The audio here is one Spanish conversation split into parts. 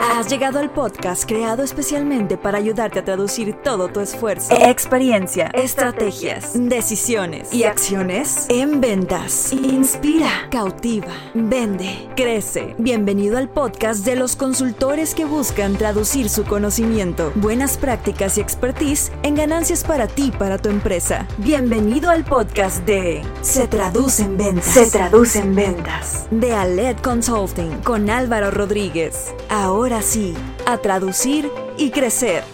Has llegado al podcast creado especialmente para ayudarte a traducir todo tu esfuerzo, experiencia, estrategias, decisiones y acciones en ventas. Inspira, cautiva, vende, crece. Bienvenido al podcast de los consultores que buscan traducir su conocimiento, buenas prácticas y expertise en ganancias para ti y para tu empresa. Bienvenido al podcast de Se traduce en ventas. Se traduce en ventas. De Aled Consulting con Álvaro Rodríguez. Ahora sí, a traducir y crecer.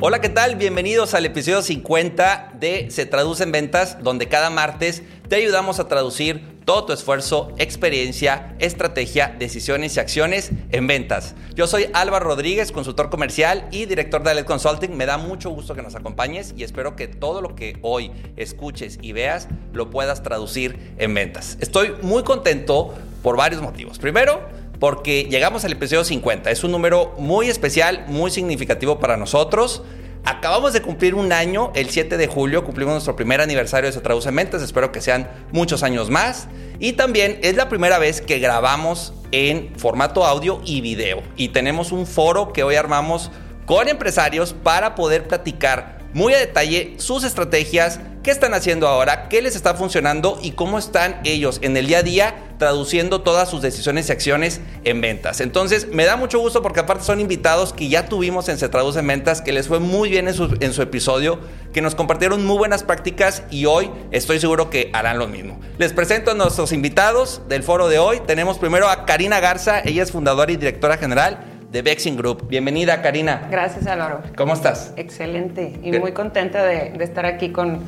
Hola, ¿qué tal? Bienvenidos al episodio 50 de Se Traduce en Ventas, donde cada martes te ayudamos a traducir todo tu esfuerzo, experiencia, estrategia, decisiones y acciones en ventas. Yo soy Álvaro Rodríguez, consultor comercial y director de Aled Consulting. Me da mucho gusto que nos acompañes y espero que todo lo que hoy escuches y veas lo puedas traducir en ventas. Estoy muy contento por varios motivos. Primero, porque llegamos al episodio 50. Es un número muy especial, muy significativo para nosotros. Acabamos de cumplir un año, el 7 de julio cumplimos nuestro primer aniversario de Se Traduce en Mentes, espero que sean muchos años más. Y también es la primera vez que grabamos en formato audio y video. Y tenemos un foro que hoy armamos con empresarios para poder platicar muy a detalle sus estrategias, qué están haciendo ahora, qué les está funcionando y cómo están ellos en el día a día traduciendo todas sus decisiones y acciones en ventas. Entonces, me da mucho gusto porque aparte son invitados que ya tuvimos en Se Traduce en Ventas, que les fue muy bien en su, en su episodio, que nos compartieron muy buenas prácticas y hoy estoy seguro que harán lo mismo. Les presento a nuestros invitados del foro de hoy. Tenemos primero a Karina Garza, ella es fundadora y directora general de Vexing Group. Bienvenida, Karina. Gracias, Álvaro. ¿Cómo estás? Excelente y muy contenta de, de estar aquí con,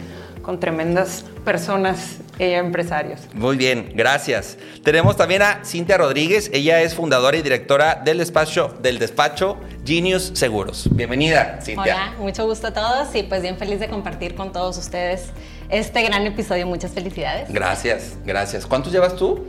con tremendas personas e empresarios. Muy bien, gracias. Tenemos también a Cintia Rodríguez, ella es fundadora y directora del despacho, del despacho Genius Seguros. Bienvenida, Cintia. Hola, mucho gusto a todos y pues bien feliz de compartir con todos ustedes este gran episodio. Muchas felicidades. Gracias, gracias. ¿Cuántos llevas tú?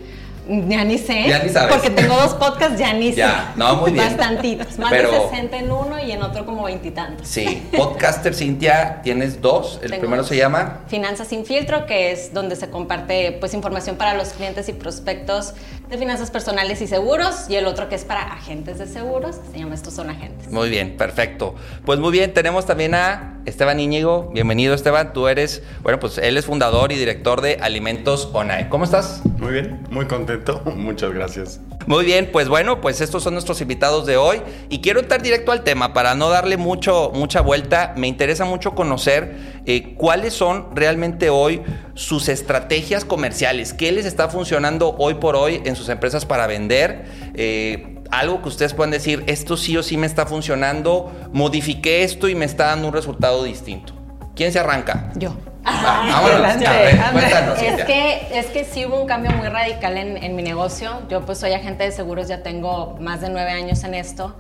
Ya ni sé. Ya ni sabes. Porque tengo dos podcasts, ya ni Ya, sé. no, muy bien. Bastantitos. Más Pero- de 60 en uno y en otro como veintitantos. Sí, podcaster Cintia, tienes dos. El Tengo primero dos. se llama Finanzas sin filtro, que es donde se comparte pues información para los clientes y prospectos de finanzas personales y seguros, y el otro que es para agentes de seguros, se llama Estos son agentes. Muy bien, perfecto. Pues muy bien, tenemos también a Esteban Íñigo. Bienvenido, Esteban. Tú eres, bueno, pues él es fundador y director de Alimentos ONAE. ¿Cómo estás? Muy bien, muy contento. Muchas gracias. Muy bien, pues bueno, pues estos son nuestros invitados de hoy y quiero entrar directo al tema para no darle mucho, mucha vuelta. Me interesa mucho conocer eh, cuáles son realmente hoy sus estrategias comerciales, qué les está funcionando hoy por hoy en sus empresas para vender. Eh, algo que ustedes puedan decir, esto sí o sí me está funcionando, modifiqué esto y me está dando un resultado distinto. ¿Quién se arranca? Yo. Ah, vámonos. adelante, A ver, cuéntanos, Es que, es que sí hubo un cambio muy radical en, en mi negocio. Yo pues soy agente de seguros, ya tengo más de nueve años en esto.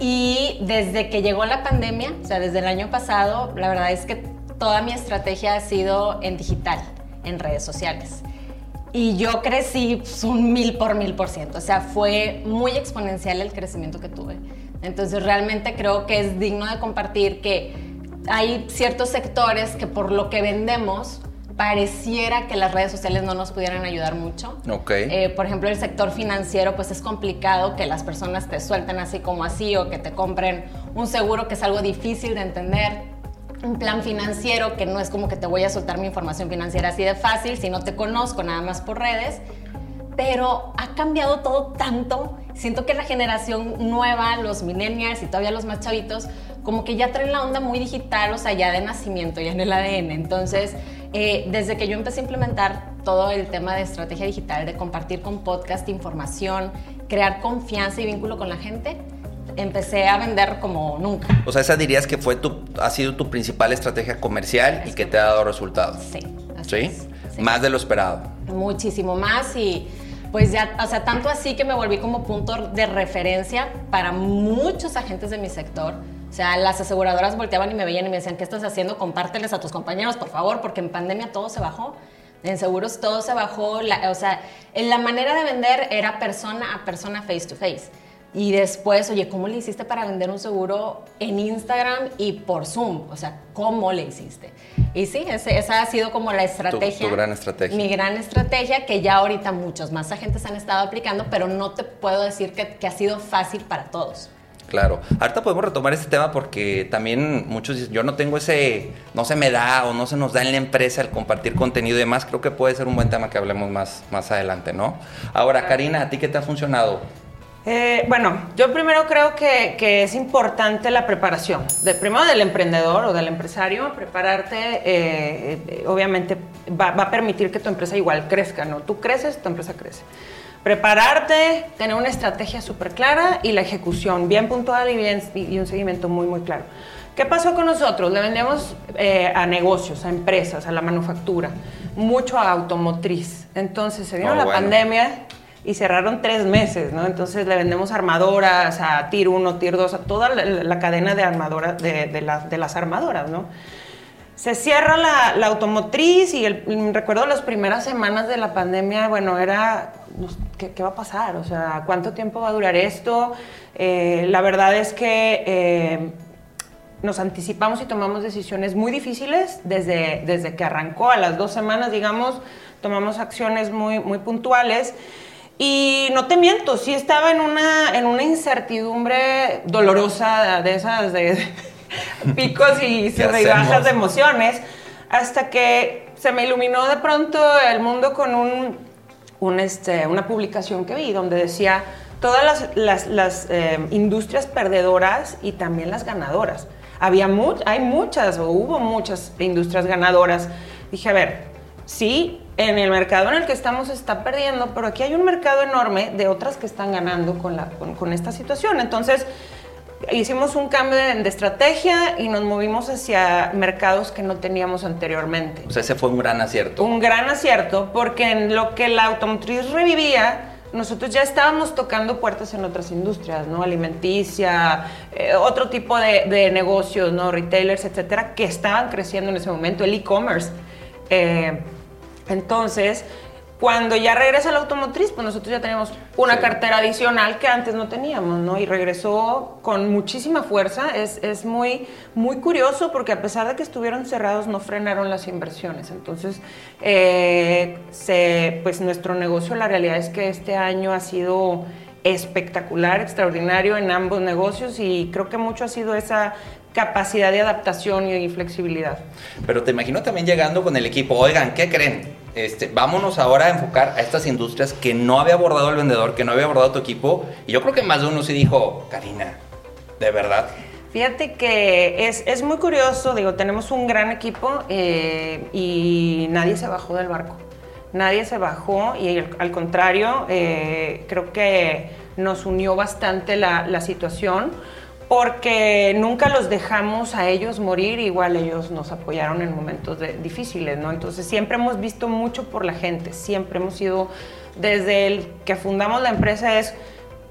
Y desde que llegó la pandemia, o sea, desde el año pasado, la verdad es que toda mi estrategia ha sido en digital, en redes sociales. Y yo crecí pues, un mil por mil por ciento. O sea, fue muy exponencial el crecimiento que tuve. Entonces, realmente creo que es digno de compartir que hay ciertos sectores que por lo que vendemos pareciera que las redes sociales no nos pudieran ayudar mucho. Eh, por ejemplo, el sector financiero, pues es complicado que las personas te suelten así como así o que te compren un seguro que es algo difícil de entender. Un plan financiero que no es como que te voy a soltar mi información financiera así de fácil si no te conozco nada más por redes. Pero ha cambiado todo tanto. Siento que la generación nueva, los millennials y todavía los más chavitos, como que ya traen la onda muy digital, o sea, ya de nacimiento, ya en el ADN. Entonces, eh, desde que yo empecé a implementar todo el tema de estrategia digital, de compartir con podcast información, crear confianza y vínculo con la gente, empecé a vender como nunca. O sea, esa dirías que fue tu, ha sido tu principal estrategia comercial y que te ha dado resultados. Sí, así ¿Sí? es, sí. Más de lo esperado. muchísimo más y pues ya, o sea, tanto así que me volví como punto de referencia para muchos agentes de mi sector. O sea, las aseguradoras volteaban y me veían y me decían, ¿qué estás haciendo? Compárteles a tus compañeros, por favor, porque en pandemia todo se bajó. En seguros todo se bajó. la- o sea, en la manera de vender era persona a persona, face to face. Y después, oye, ¿cómo le hiciste para vender un seguro en Instagram y por Zoom? O sea, ¿cómo le hiciste? Y sí, esa ha sido como la estrategia. Tu, gran estrategia. Mi gran estrategia que ya ahorita muchos más agentes han estado aplicando, pero no te puedo decir que, que ha sido fácil para todos. Claro. Ahorita podemos retomar este tema porque también muchos dicen, yo no tengo ese, no se me da o no se nos da en la empresa el compartir contenido y demás. Creo que puede ser un buen tema que hablemos más, más adelante, ¿no? Ahora, Karina, ¿a ti qué te ha funcionado? Eh, bueno, yo primero creo que, es importante la preparación. De, primero del emprendedor o del empresario, prepararte, eh, eh, obviamente va, va, a permitir que tu empresa igual crezca, ¿no? Tú creces, tu empresa crece prepararte, tener una estrategia súper clara y la ejecución bien puntual y, bien, y un seguimiento muy, muy claro. ¿Qué pasó con nosotros? Le vendemos eh, a negocios, a empresas, a la manufactura, mucho a automotriz. Entonces se vino oh, la pandemia y cerraron tres meses, ¿no? Entonces le vendemos armadoras a Tier 1, Tier 2, a toda la, cadena de armadoras, de, de, de las armadoras, ¿no? se cierra la, automotriz y el, recuerdo las primeras semanas de la pandemia, bueno, era, pues, ¿qué, va a pasar? O sea, ¿cuánto tiempo va a durar esto? Eh, la verdad es que eh, nos anticipamos y tomamos decisiones muy difíciles desde, desde que arrancó, a las dos semanas, digamos, tomamos acciones muy, muy puntuales. Y no te miento, sí estaba en una, en una incertidumbre dolorosa de esas de picos y bajas de emociones, hasta que se me iluminó de pronto el mundo con un, este, una publicación que vi donde decía todas las, eh, industrias perdedoras y también las ganadoras. Había hay muchas o hubo muchas industrias ganadoras. Dije, a ver, sí, en el mercado en el que estamos está perdiendo, pero aquí hay un mercado enorme de otras que están ganando con, la, con esta situación. Entonces, hicimos un cambio de, estrategia y nos movimos hacia mercados que no teníamos anteriormente. O sea, ese fue un gran acierto. Un gran acierto, porque en lo que la automotriz revivía, nosotros ya estábamos tocando puertas en otras industrias, ¿no? Alimenticia, eh, otro tipo de, negocios, ¿no? Retailers, etcétera, que estaban creciendo en ese momento, el e-commerce. Eh, entonces, cuando ya regresa la automotriz, pues nosotros ya tenemos una cartera adicional que antes no teníamos, ¿no? Y regresó con muchísima fuerza. Es, es, muy, muy curioso porque a pesar de que estuvieron cerrados, no frenaron las inversiones. Entonces, eh, se, pues nuestro negocio, la realidad es que este año ha sido espectacular, extraordinario en ambos negocios y creo que mucho ha sido esa capacidad de adaptación y flexibilidad. Pero te imagino también llegando con el equipo, oigan, ¿qué creen? Este, vámonos ahora a enfocar a estas industrias que no había abordado el vendedor, que no había abordado tu equipo. Y yo creo que más de uno sí dijo, Karina, de verdad. Fíjate que es, muy curioso, digo, tenemos un gran equipo eh, y nadie se bajó del barco. Nadie se bajó y al contrario, eh, creo que nos unió bastante la, la situación porque nunca los dejamos a ellos morir, igual ellos nos apoyaron en momentos difíciles, ¿no? Entonces siempre hemos visto mucho por la gente, siempre hemos sido, desde el que fundamos la empresa es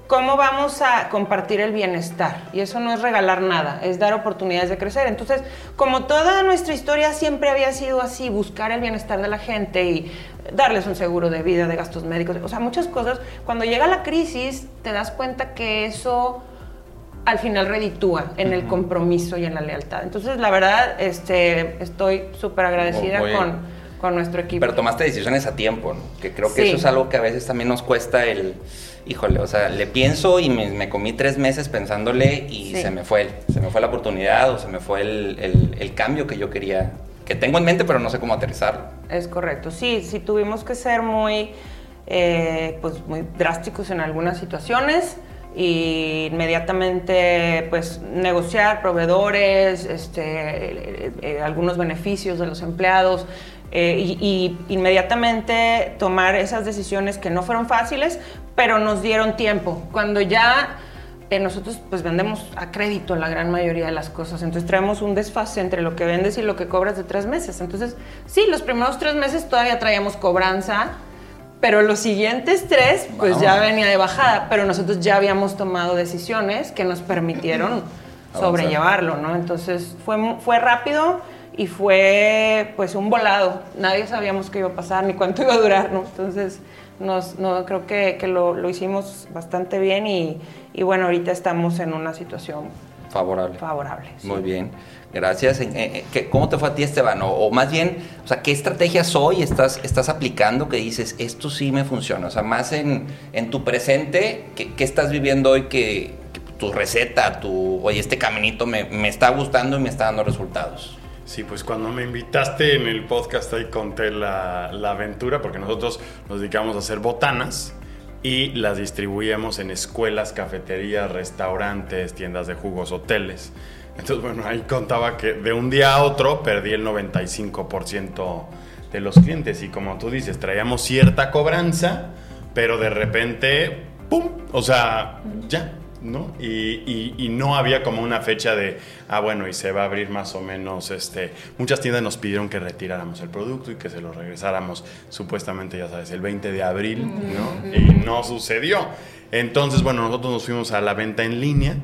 cómo vamos a compartir el bienestar. Y eso no es regalar nada, es dar oportunidades de crecer. Entonces, como toda nuestra historia siempre había sido así, buscar el bienestar de la gente y darles un seguro de vida, de gastos médicos, o sea, muchas cosas, cuando llega la crisis te das cuenta que eso al final reditúa en el compromiso y en la lealtad. Entonces, la verdad, este, estoy súper agradecida con, con, nuestro equipo. Pero tomaste decisiones a tiempo, ¿no? Que creo que eso es algo que a veces también nos cuesta el... Híjole, o sea, le pienso y me, comí tres meses pensándole y se me fue, se me fue la oportunidad o se me fue el, el, cambio que yo quería, que tengo en mente, pero no sé cómo aterrizarlo. Es correcto, sí, sí tuvimos que ser muy, eh, pues muy drásticos en algunas situaciones y inmediatamente pues negociar proveedores, este, eh, eh, algunos beneficios de los empleados eh, y, inmediatamente tomar esas decisiones que no fueron fáciles, pero nos dieron tiempo. Cuando ya nosotros pues vendemos a crédito la gran mayoría de las cosas, entonces traemos un desfase entre lo que vendes y lo que cobras de tres meses. Entonces sí, los primeros tres meses todavía traíamos cobranza pero los siguientes tres, pues ya venía de bajada, pero nosotros ya habíamos tomado decisiones que nos permitieron sobrellevarlo, ¿no? Entonces fue, fue rápido y fue pues un volado. Nadie sabíamos qué iba a pasar ni cuánto iba a durar, ¿no? Entonces nos, no, creo que, que lo, lo, hicimos bastante bien y, y, bueno, ahorita estamos en una situación Favorable. Favorable. sí. Muy bien, gracias. Eh, eh, ¿qué- ¿Cómo te fue a ti, Esteban? O, o más bien, o sea, ¿qué estrategias hoy estás, estás aplicando que dices, esto sí me funciona? O sea, más en, en tu presente, ¿qué, qué estás viviendo hoy que, que tu receta, tu, oye, este caminito me, me está gustando y me está dando resultados? Sí, pues cuando me invitaste en el podcast ahí conté la, la aventura, porque nosotros nos dedicamos a hacer botanas y las distribuíamos en escuelas, cafeterías, restaurantes, tiendas de jugos, hoteles. Entonces, bueno, ahí contaba que de un día a otro perdí el 95% de los clientes y como tú dices, traíamos cierta cobranza, pero de repente, ¡pum! O sea, ya, ¿no? Y, y- y no había como una fecha de, ah, bueno, y se va a abrir más o menos, este, muchas tiendas nos pidieron que retiráramos el producto y que se lo regresáramos supuestamente, ya sabes, el 20 de abril, ¿no? Y no sucedió. Entonces, bueno, nosotros nos fuimos a la venta en línea.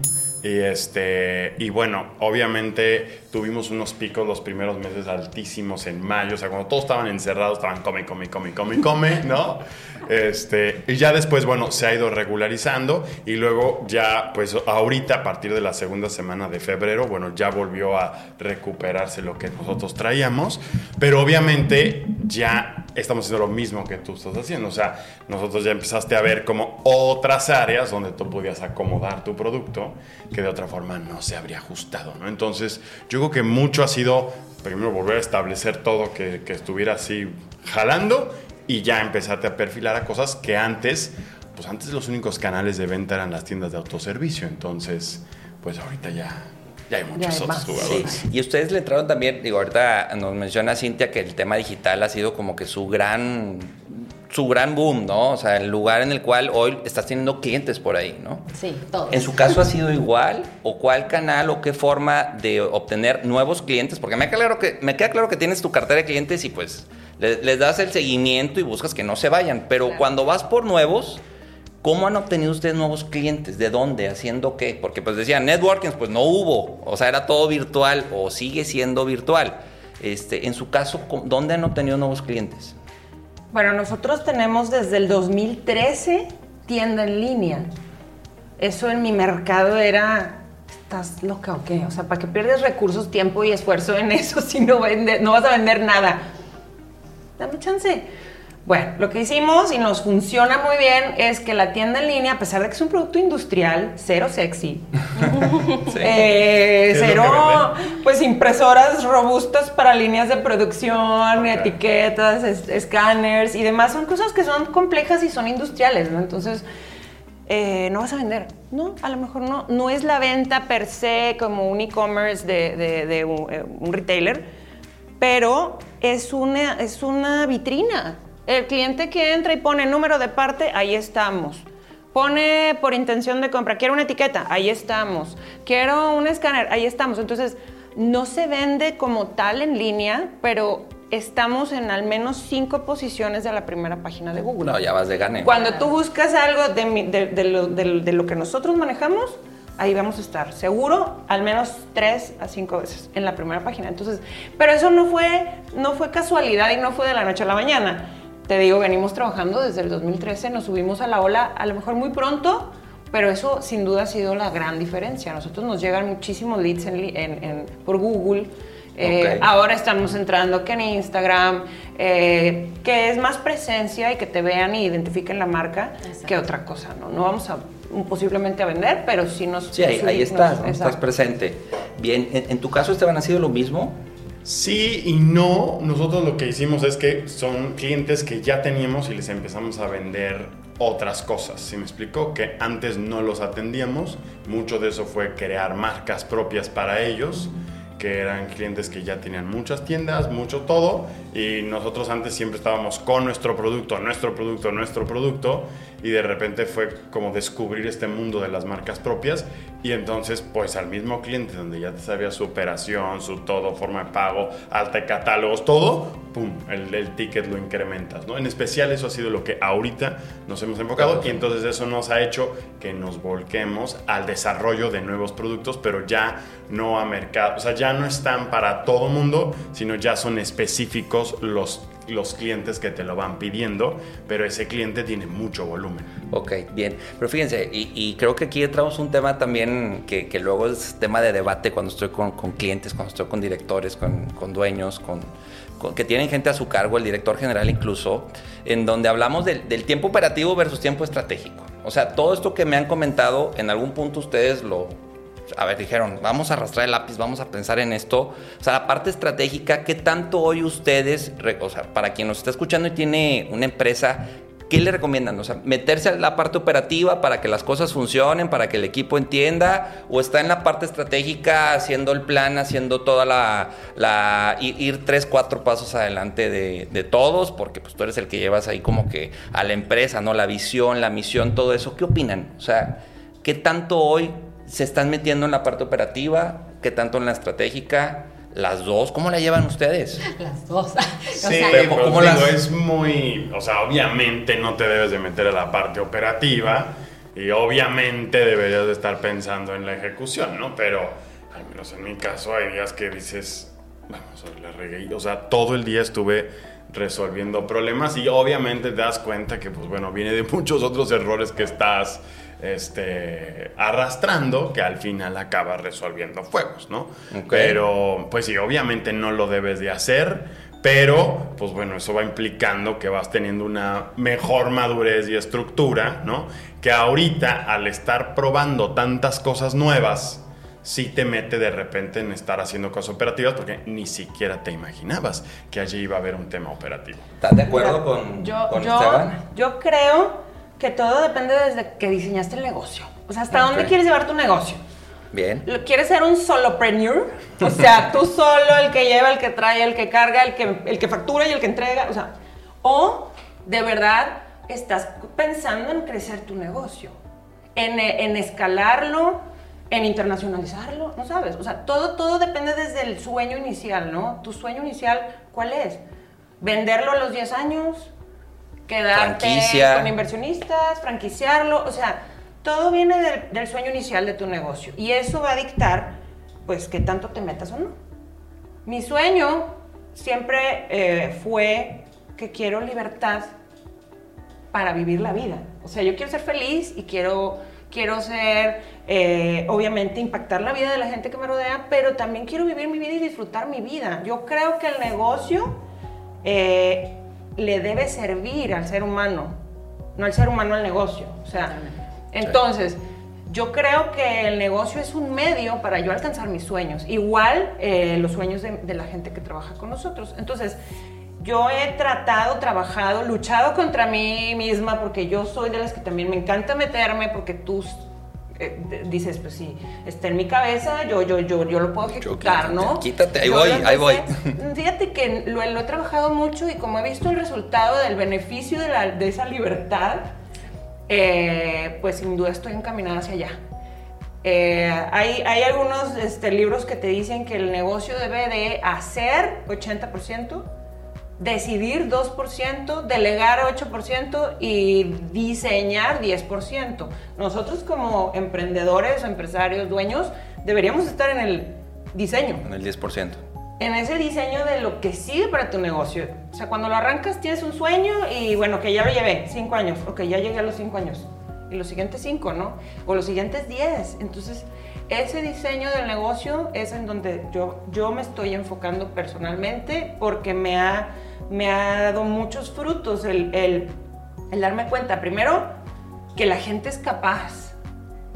Y, este, y bueno, obviamente tuvimos unos picos los primeros meses altísimos en mayo, o sea, cuando todos estaban encerrados, estaban come, come, come, come, come, ¿no? Este, y ya después, bueno, se ha ido regularizando. Y luego ya, pues ahorita a partir de la segunda semana de febrero, bueno, ya volvió a recuperarse lo que nosotros traíamos, pero obviamente ya estamos haciendo lo mismo que tú estás haciendo, o sea, nosotros ya empezaste a ver como otras áreas donde tú podías acomodar tu producto que de otra forma no se habría ajustado, ¿no? Entonces, yo creo que mucho ha sido primero volver a establecer todo que, que estuviera así jalando y ya empezarte a perfilar a cosas que antes, pues antes los únicos canales de venta eran las tiendas de autoservicio, entonces, pues ahorita ya, ya hay muchos hay otros más. jugadores. Sí. Y ustedes le entraron también, digo, ahorita nos menciona Cintia que el tema digital ha sido como que su gran, su gran boom, ¿no? O sea, el lugar en el cual hoy estás teniendo clientes por ahí, ¿no? Sí, todo. ¿En su caso ha sido igual? ¿O cuál canal o qué forma de obtener nuevos clientes? Porque me queda claro que, me queda claro que tienes tu cartera de clientes y pues le- les, das el seguimiento y buscas que no se vayan. Pero Claro. cuando vas por nuevos, ¿cómo han obtenido ustedes nuevos clientes? ¿De dónde? ¿Haciendo qué? Porque pues decían, networking, pues no hubo. O sea, era todo virtual o sigue siendo virtual. Este, en su caso, ¿cómo- ¿dónde han obtenido nuevos clientes? Bueno, nosotros tenemos desde el 2013 tienda en línea. Eso en mi mercado era, ¿estás loca o qué? O sea, ¿para qué pierdes recursos, tiempo y esfuerzo en eso si no, vende- no vas a vender nada? Dame chance. Bueno, lo que hicimos y nos funciona muy bien es que la tienda en línea, a pesar de que es un producto industrial, cero sexy, eh, ¿Qué es lo cero, pues impresoras robustas para líneas de producción, etiquetas, es- escáneres y demás. Son cosas que son complejas y son industriales, ¿no? Entonces, eh, no vas a vender. No, a lo mejor no. No es la venta per se como un e-commerce de, de- de un, eh, un retailer, pero es una, es una vitrina. El cliente que entra y pone número de parte, ahí estamos. Pone por intención de compra, quiero una etiqueta, ahí estamos. Quiero un escáner, ahí estamos. Entonces, no se vende como tal en línea, pero estamos en al menos cinco posiciones de la primera página de Google. No, ya vas de gane. Cuando tú buscas algo de, de- de lo, de lo que nosotros manejamos, ahí vamos a estar. Seguro, al menos tres a cinco veces en la primera página. Entonces, pero eso no fue, no fue casualidad y no fue de la noche a la mañana. Te digo, venimos trabajando desde el 2013, nos subimos a la ola a lo mejor muy pronto, pero eso sin duda ha sido la gran diferencia. A nosotros nos llegan muchísimos leads en li- en- en- por Google. Eh. Ahora estamos entrando que en Instagram, eh, que es más presencia y que te vean y identifiquen la marca Exacto. que otra cosa, ¿no? No vamos a posiblemente a vender, pero sí nos... Sí, ahí, ahí nos- estás, ¿no? estás presente. Bien, en, en tu caso, Esteban, ¿ha sido lo mismo? Sí y no. Nosotros lo que hicimos es que son clientes que ya teníamos y les empezamos a vender otras cosas. ¿Sí me explico? Que antes no los atendíamos. Mucho de eso fue crear marcas propias para ellos que eran clientes que ya tenían muchas tiendas, mucho todo, y nosotros antes siempre estábamos con nuestro producto, nuestro producto, nuestro producto, y de repente fue como descubrir este mundo de las marcas propias, y entonces pues al mismo cliente donde ya sabía su operación, su todo, forma de pago, alta de catálogos, todo, pum, el, el ticket lo incrementas, ¿no? En especial eso ha sido lo que ahorita nos hemos enfocado, y entonces eso nos ha hecho que nos volquemos al desarrollo de nuevos productos, pero ya no a mercado, o sea, ya no están para todo mundo, sino ya son específicos los los clientes que te lo van pidiendo, pero ese cliente tiene mucho volumen. Ok, bien. Pero fíjense, y, creo que aquí entramos un tema también que, luego es tema de debate cuando estoy con, clientes, cuando estoy con directores, con, dueños, con, que tienen gente a su cargo, el director general incluso, en donde hablamos del, del tiempo operativo versus tiempo estratégico. O sea, todo esto que me han comentado, en algún punto ustedes lo, a ver, dijeron, vamos a arrastrar el lápiz, vamos a pensar en esto. O sea, la parte estratégica, ¿qué tanto hoy ustedes, o sea, para quien nos está escuchando y tiene una empresa, ¿qué le recomiendan? O sea, meterse a la parte operativa para que las cosas funcionen, para que el equipo entienda, o está en la parte estratégica haciendo el plan, haciendo toda la, ir, tres, cuatro pasos adelante de, de, todos, porque pues tú eres el que llevas ahí como que a la empresa, ¿no? La visión, la misión, todo eso. ¿Qué opinan? O sea, ¿qué tanto hoy se están metiendo en la parte operativa, que tanto en la estratégica. Las dos, ¿cómo la llevan ustedes? Las dos. Sí, pero ¿cómo es muy, o sea, obviamente no te debes de meter a la parte operativa y obviamente deberías de estar pensando en la ejecución, ¿no? Pero al menos en mi caso hay días que dices, vamos, la regué, o sea, todo el día estuve resolviendo problemas y obviamente te das cuenta que, pues bueno, viene de muchos otros errores que estás este, arrastrando que al final acaba resolviendo fuegos, ¿no? Pero, pues sí, obviamente no lo debes de hacer, pero, pues bueno, eso va implicando que vas teniendo una mejor madurez y estructura, ¿no? Que ahorita, al estar probando tantas cosas nuevas, sí te mete de repente en estar haciendo cosas operativas porque ni siquiera te imaginabas que allí iba a haber un tema operativo. ¿Estás de acuerdo con, yo, con yo, Yo creo que todo depende desde que diseñaste el negocio. O sea, ¿hasta dónde quieres llevar tu negocio? Bien. ¿Quieres ser un solopreneur? O sea, tú solo, el que lleva, el que trae, el que carga, el que, el que factura y el que entrega. O sea, o de verdad estás pensando en crecer tu negocio, en, en escalarlo, en internacionalizarlo, ¿no sabes? O sea, todo, todo depende desde el sueño inicial, ¿no? Tu sueño inicial, ¿cuál es? ¿Venderlo a los 10 años? Quedarte con inversionistas, franquiciarlo, o sea, todo viene del, sueño inicial de tu negocio y eso va a dictar, pues, qué tanto te metas o no. Mi sueño siempre eh, fue que quiero libertad para vivir la vida. O sea, yo quiero ser feliz y quiero, quiero ser, eh, obviamente, impactar la vida de la gente que me rodea, pero también quiero vivir mi vida y disfrutar mi vida. Yo creo que el negocio eh, le debe servir al ser humano, no al ser humano al negocio. O sea, entonces, yo creo que el negocio es un medio para yo alcanzar mis sueños, igual eh, los sueños de, la gente que trabaja con nosotros. Entonces, yo he tratado, trabajado, luchado contra mí misma, porque yo soy de las que también me encanta meterme, porque tú eh, dices, pues sí, está en mi cabeza, yo, yo, yo, yo lo puedo ejecutar, ¿no? Quítate, ahí voy, ahí voy. Fíjate que lo, he trabajado mucho y como he visto el resultado del beneficio de, la, de esa libertad, eh, pues sin duda estoy encaminada hacia allá. Eh, hay, hay, algunos este, libros que te dicen que el negocio debe de hacer 80%, decidir 2%, delegar 8% y diseñar 10%. Nosotros como emprendedores, empresarios, dueños, deberíamos estar en el diseño. En el 10%. En ese diseño de lo que sirve para tu negocio. O sea, cuando lo arrancas tienes un sueño y bueno, que ya lo llevé, 5 años, ok, ya llegué a los 5 años. Y los siguientes 5, ¿no? O los siguientes 10. Entonces, ese diseño del negocio es en donde yo, yo me estoy enfocando personalmente porque me ha, me ha dado muchos frutos el, el, el darme cuenta, primero, que la gente es capaz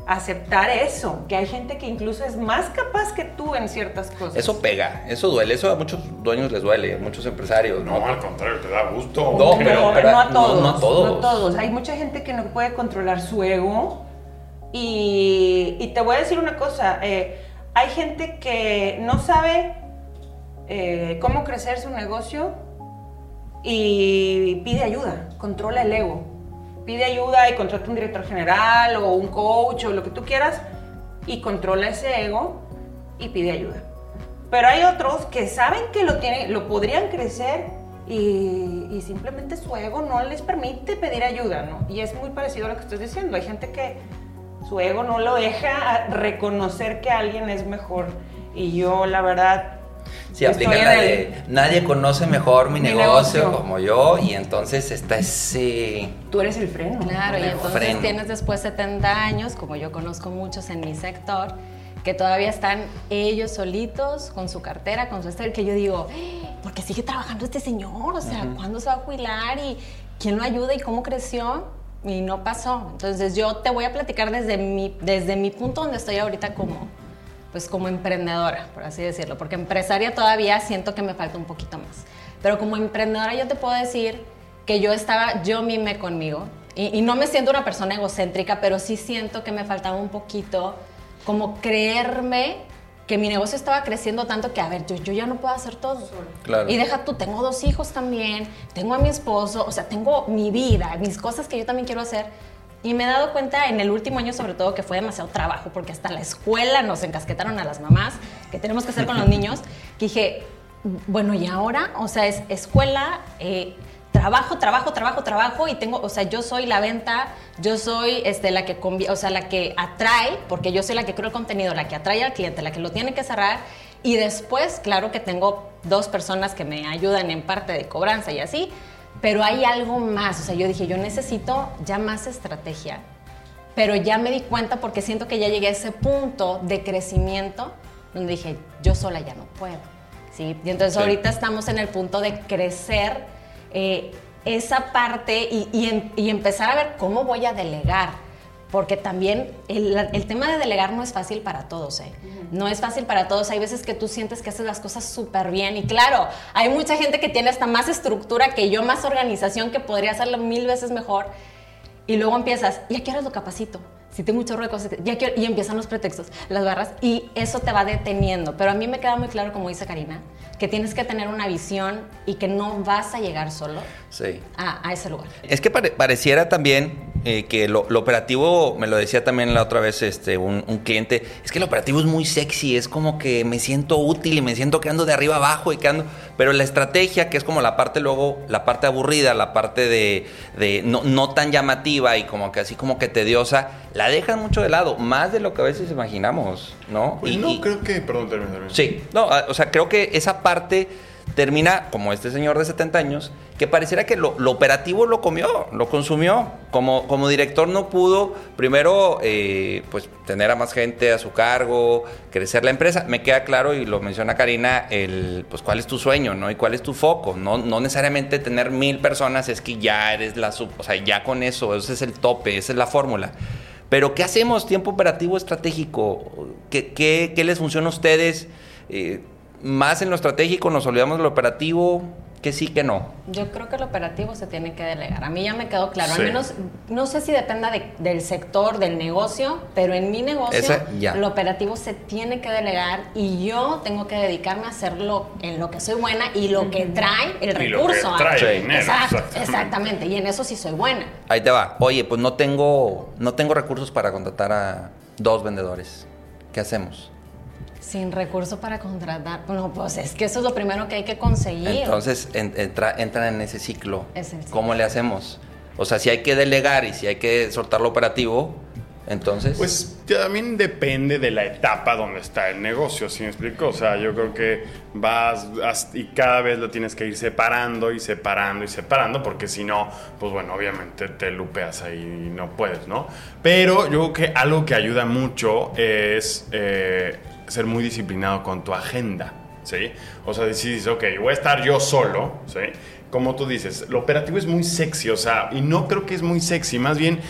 aceptar eso, que hay gente que incluso es más capaz que tú en ciertas cosas. Eso pega, eso duele, eso a muchos dueños les duele, a muchos empresarios. No, al contrario, te da gusto. No, pero, no, a todos, no, a todos. No a todos. Hay mucha gente que no puede controlar su ego y, te voy a decir una cosa, eh, hay gente que no sabe eh, cómo crecer su negocio y pide ayuda, controla el ego. Pide ayuda y contrata un director general o un coach o lo que tú quieras y controla ese ego y pide ayuda. Pero hay otros que saben que lo, tienen, lo podrían crecer y, simplemente su ego no les permite pedir ayuda, ¿no? Y es muy parecido a lo que estoy diciendo. Hay gente que su ego no lo deja reconocer que alguien es mejor. Y yo, la verdad, Sí, aplican la de nadie conoce mejor mi, negocio, como yo y entonces está ese... Tú eres el freno. Claro, y entonces tienes después 70 años, como yo conozco muchos en mi sector, que todavía están ellos solitos con su cartera, con su estel, que yo digo, ¿por qué sigue trabajando este señor? O sea, ¿cuándo se va a jubilar? ¿Y quién lo ayuda? ¿Y cómo creció? Y no pasó. Entonces yo te voy a platicar desde mi, desde mi punto donde estoy ahorita como pues como emprendedora, por así decirlo, porque empresaria todavía siento que me falta un poquito más. Pero como emprendedora yo te puedo decir que yo estaba, yo mimé conmigo, y, no me siento una persona egocéntrica, pero sí siento que me faltaba un poquito como creerme que mi negocio estaba creciendo tanto que, a ver, yo, yo ya no puedo hacer todo. Claro. Y deja tú, tengo dos hijos también, tengo a mi esposo, o sea, tengo mi vida, mis cosas que yo también quiero hacer. Y me he dado cuenta en el último año sobre todo que fue demasiado trabajo, porque hasta la escuela nos encasquetaron a las mamás, que tenemos que hacer con los niños, que dije, bueno, ¿y ahora? O sea, es escuela, eh, trabajo, trabajo, trabajo, trabajo, y tengo, o sea, yo soy la venta, yo soy este, la que, o sea, la que atrae, porque yo soy la que creo el contenido, la que atrae al cliente, la que lo tiene que cerrar, y después, claro que tengo dos personas que me ayudan en parte de cobranza y así, pero hay algo más, o sea, yo dije, yo necesito ya más estrategia, pero ya me di cuenta porque siento que ya llegué a ese punto de crecimiento donde dije, yo sola ya no puedo. ¿sí? Y entonces ahorita estamos en el punto de crecer eh, esa parte y, y empezar a ver cómo voy a delegar porque también el, tema de delegar no es fácil para todos, ¿eh? No es fácil para todos. Hay veces que tú sientes que haces las cosas súper bien y claro, hay mucha gente que tiene hasta más estructura que yo, más organización, que podría hacerlo mil veces mejor. Y luego empiezas, ¿y a qué lo capacito? Si tengo mucho de cosas, ya y empiezan los pretextos, las barras, y eso te va deteniendo. Pero a mí me queda muy claro, como dice Karina, que tienes que tener una visión y que no vas a llegar solo a, ese lugar. Es que pareciera también eh, que lo, operativo, me lo decía también la otra vez este, un, cliente, es que el operativo es muy sexy, es como que me siento útil y me siento que ando de arriba abajo y que ando, pero la estrategia, que es como la parte luego, la parte aburrida, la parte de, no, no, tan llamativa y como que así como que tediosa, la dejan mucho de lado, más de lo que a veces imaginamos, ¿no? Pues y, no, creo que, perdón, termino. Sí, no, o sea, creo que esa parte termina como este señor de 70 años, que pareciera que lo, operativo lo comió, lo consumió. Como, como director no pudo, primero, eh, pues tener a más gente a su cargo, crecer la empresa. Me queda claro, y lo menciona Karina, el, pues cuál es tu sueño, ¿no? Y cuál es tu foco. No, no necesariamente tener mil personas es que ya eres la sub, o sea, ya con eso, ese es el tope, esa es la fórmula. Pero ¿qué hacemos? Tiempo operativo estratégico. ¿Qué, qué, qué les funciona a ustedes? Eh, más en lo estratégico, nos olvidamos de lo operativo, que sí, que no. Yo creo que lo operativo se tiene que delegar. A mí ya me quedó claro. Al menos, no sé si dependa del sector, del negocio, pero en mi negocio, lo operativo se tiene que delegar y yo tengo que dedicarme a hacerlo en lo que soy buena y lo que trae el recurso. exactamente. Y en eso sí soy buena. Ahí te va. Oye, pues no tengo, no tengo recursos para contratar a dos vendedores. ¿Qué hacemos? Sin recurso para contratar. Bueno, pues es que eso es lo primero que hay que conseguir. Entonces entra, entran en ese ciclo. ¿Cómo le hacemos? O sea, si hay que delegar y si hay que soltar lo operativo, entonces. Pues también depende de la etapa donde está el negocio, ¿sí me explico? O sea, yo creo que vas y cada vez lo tienes que ir separando y separando y separando, porque si no, pues bueno, obviamente te lupeas ahí y no puedes, ¿no? Pero yo creo que algo que ayuda mucho es. Eh, ser muy disciplinado con tu agenda, ¿sí? O sea, dices, ok, voy a estar yo solo, ¿sí? Como tú dices, lo operativo es muy sexy, o sea, y no creo que es muy sexy, más bien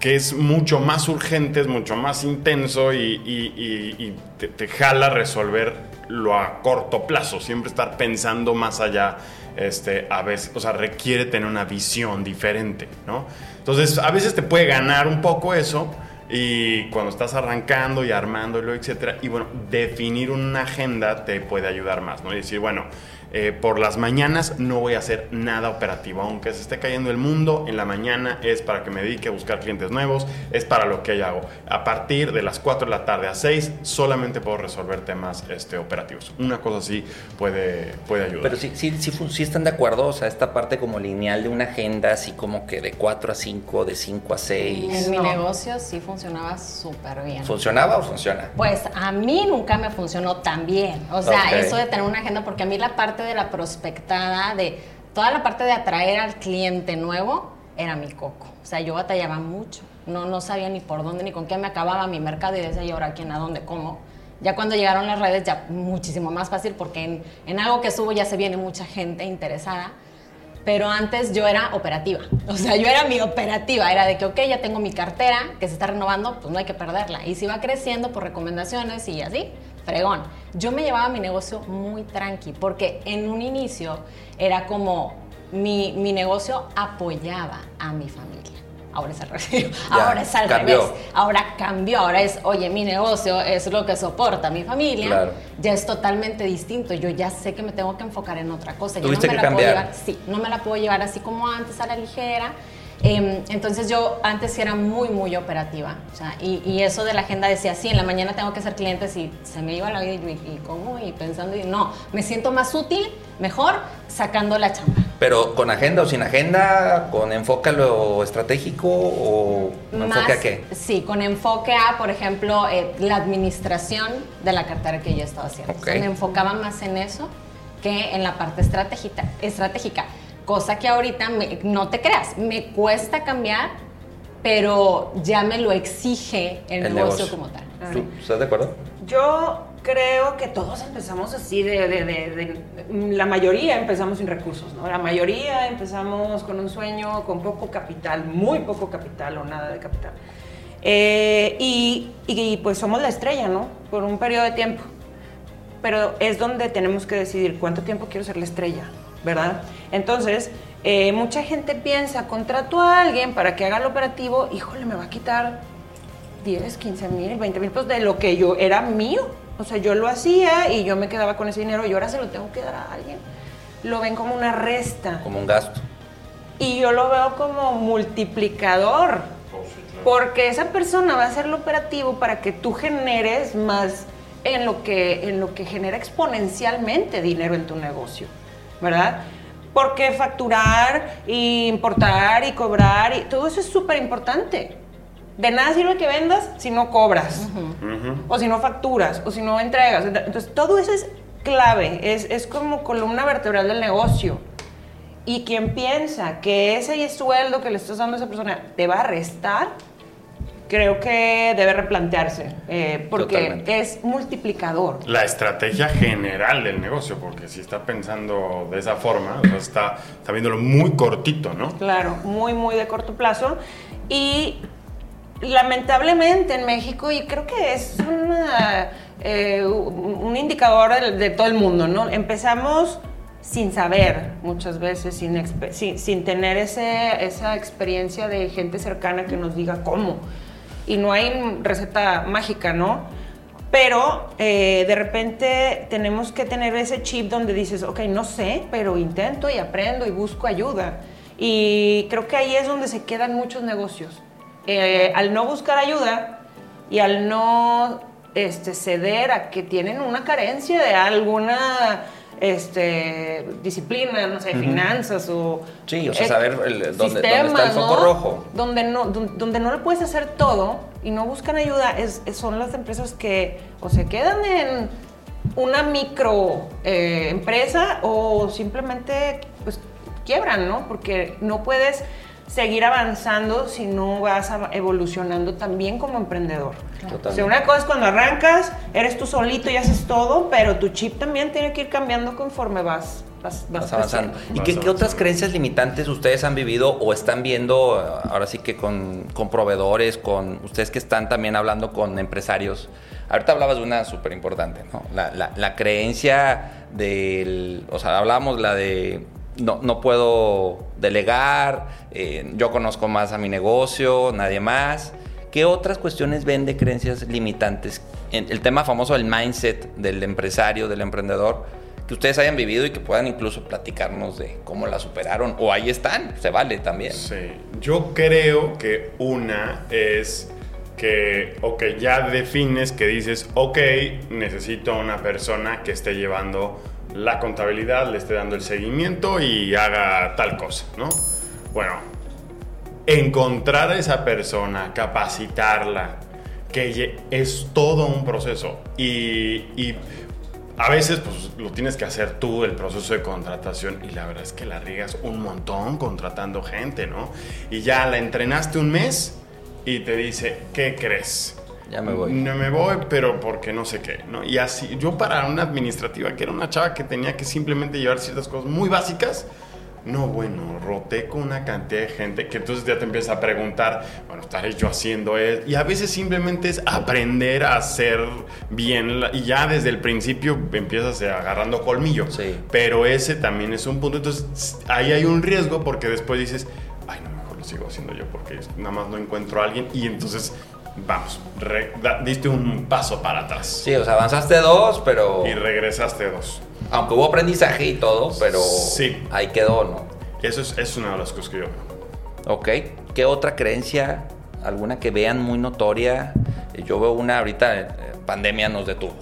que es mucho más urgente, es mucho más intenso y, te, jala resolver lo a corto plazo, siempre estar pensando más allá, este, a veces, o sea, requiere tener una visión diferente, ¿no? Entonces, a veces te puede ganar un poco eso, y cuando estás arrancando y armándolo, etcétera, y bueno, definir una agenda te puede ayudar más, ¿no? Y decir, bueno, eh, por las mañanas no voy a hacer nada operativo, aunque se esté cayendo el mundo, en la mañana es para que me dedique a buscar clientes nuevos, es para lo que yo hago. A partir de las 4 de la tarde a 6 solamente puedo resolver temas este, operativos. Una cosa así puede, puede ayudar. Pero sí, sí, sí, sí están de acuerdo, o sea, esta parte como lineal de una agenda, así como que de 4 a 5, de 5 a 6. En mi negocio sí funciona funcionaba súper bien. ¿Funcionaba o funciona? Pues a mí nunca me funcionó tan bien. O sea, eso de tener una agenda, porque a mí la parte de la prospectada, de toda la parte de atraer al cliente nuevo, era mi coco. O sea, yo batallaba mucho. No, no sabía ni por dónde ni con qué me acababa mi mercado y decía, ¿y ahora quién, a dónde, cómo? Ya cuando llegaron las redes, ya muchísimo más fácil porque en, en algo que subo ya se viene mucha gente interesada. Pero antes yo era operativa. O sea, yo era mi operativa. Era de que, ok, ya tengo mi cartera que se está renovando, pues no hay que perderla. Y si va creciendo por recomendaciones y así, fregón. Yo me llevaba mi negocio muy tranqui porque en un inicio era como mi, mi negocio apoyaba a mi familia. Ahora es al revés. Ahora es al cambió. revés. Ahora cambió. Ahora es, oye, mi negocio es lo que soporta mi familia. Claro. Ya es totalmente distinto. Yo ya sé que me tengo que enfocar en otra cosa. Yo no me que la puedo cambiar. llevar Sí, no me la puedo llevar así como antes a la ligera. Em, entonces yo antes sí era muy, muy operativa. O sea, y, y eso de la agenda decía, sí, en la mañana tengo que ser clientes y se me iba la vida y, y cómo, y pensando, y no, me siento más útil, mejor, sacando la chamba. Pero con agenda o sin agenda, con enfoque a lo estratégico o enfoque a Más- qué? Sí, con enfoque a, por ejemplo, eh, la administración de la cartera que yo estaba haciendo. O sea, Ok. me enfocaba más en eso que en la parte estratégica. estratégica cosa que ahorita, me- no te creas, me cuesta cambiar, pero ya me lo exige el, El negocio, negocio. como tal. ¿Tú estás de acuerdo? Yo creo que todos empezamos así, de, de- de- de- la mayoría empezamos sin recursos, ¿no? La mayoría empezamos con un sueño, con poco capital, muy poco capital o nada de capital. Eh, y, y, pues somos la estrella, ¿no? Por un periodo de tiempo. Pero es donde tenemos que decidir cuánto tiempo quiero ser la estrella, ¿verdad? Entonces, eh, mucha gente piensa, contrato a alguien para que haga el operativo, híjole, me va a quitar 10, 15 mil, 20 mil pesos de lo que yo era mío. O sea, yo lo hacía y yo me quedaba con ese dinero y ahora se lo tengo que dar a alguien. Lo ven como una resta. Como un gasto. Y yo lo veo como multiplicador. Porque esa persona va a hacer lo operativo para que tú generes más en lo que, en lo que genera exponencialmente dinero en tu negocio, ¿verdad? Porque facturar, y importar y cobrar, y todo eso es súper importante. De nada sirve que vendas si no cobras, o si no facturas, o si no entregas. Entonces, todo eso es clave, es, es como columna vertebral del negocio. Y quien piensa que ese sueldo que le estás dando a esa persona te va a restar, creo que debe replantearse, eh, porque Totalmente. es multiplicador. La estrategia general del negocio, porque si está pensando de esa forma, o sea, está, está viéndolo muy cortito, ¿no? Claro, muy, muy de corto plazo. Y lamentablemente en México, y creo que es una, eh, un un indicador de, de todo el mundo, ¿no? Empezamos sin saber muchas veces, sin, sin, sin tener ese, esa experiencia de gente cercana que nos diga cómo. Y no hay receta mágica, ¿no? Pero eh, de repente tenemos que tener ese chip donde dices, ok, no sé, pero intento y aprendo y busco ayuda. Y creo que ahí es donde se quedan muchos negocios. Eh, al no buscar ayuda y al no este, ceder a que tienen una carencia de alguna este, disciplina, no sé, finanzas o... Sí, o sea, eh, saber el- dónde- dónde está el foco ¿no? rojo. donde no, don- donde no lo puedes hacer todo y no buscan ayuda, es- son las empresas que o se quedan en una micro eh, empresa o simplemente pues quiebran, ¿no? Porque no puedes seguir avanzando si no vas a- evolucionando también como emprendedor. O sea, Totalmente. una cosa es cuando arrancas, eres tú solito y haces todo, pero tu chip también tiene que ir cambiando conforme vas, vas, vas Vas avanzando. ¿Y Vas qué, qué otras creencias limitantes ustedes han vivido o están viendo ahora sí que con, con proveedores, con ustedes que están también hablando con empresarios? Ahorita hablabas de una súper importante, ¿no? La, la- la creencia del, o sea, hablábamos la de no, no puedo delegar, eh, yo conozco más a mi negocio, nadie más. ¿Qué otras cuestiones ven de creencias limitantes? El tema famoso del mindset del empresario, del emprendedor, que ustedes hayan vivido y que puedan incluso platicarnos de cómo la superaron. O ahí están, se vale también. Sí, yo creo que una es que, ok, ya defines que dices, ok, necesito una persona que esté llevando la contabilidad, le esté dando el seguimiento y haga tal cosa, ¿no? Bueno, encontrar a esa persona, capacitarla, que es todo un proceso. Y, y, a veces pues lo tienes que hacer tú, el proceso de contratación, y la verdad es que la riegas un montón contratando gente, ¿no? Y ya la entrenaste un mes y te dice, ¿qué crees? Ya me voy. No me voy, pero porque no sé qué, ¿no? Y así, yo para una administrativa, que era una chava que tenía que simplemente llevar ciertas cosas muy básicas, no, bueno, roté con una cantidad de gente que entonces ya te empieza a preguntar, bueno, estaré yo haciendo esto. Y a veces simplemente es aprender a hacer bien y ya desde el principio empiezas agarrando colmillo. Sí. Pero ese también es un punto. Entonces ahí hay un riesgo porque después dices, ay, no, mejor lo sigo haciendo yo porque nada más no encuentro a alguien. Y entonces vamos, diste un paso para atrás. Sí, o sea, avanzaste dos, pero... Y regresaste dos. Aunque hubo aprendizaje y todo, pero sí. ahí quedó, ¿no? Eso es, es una de las cosas que yo Ok. ¿Qué otra creencia, alguna que vean muy notoria? Yo veo una ahorita, eh, pandemia nos detuvo.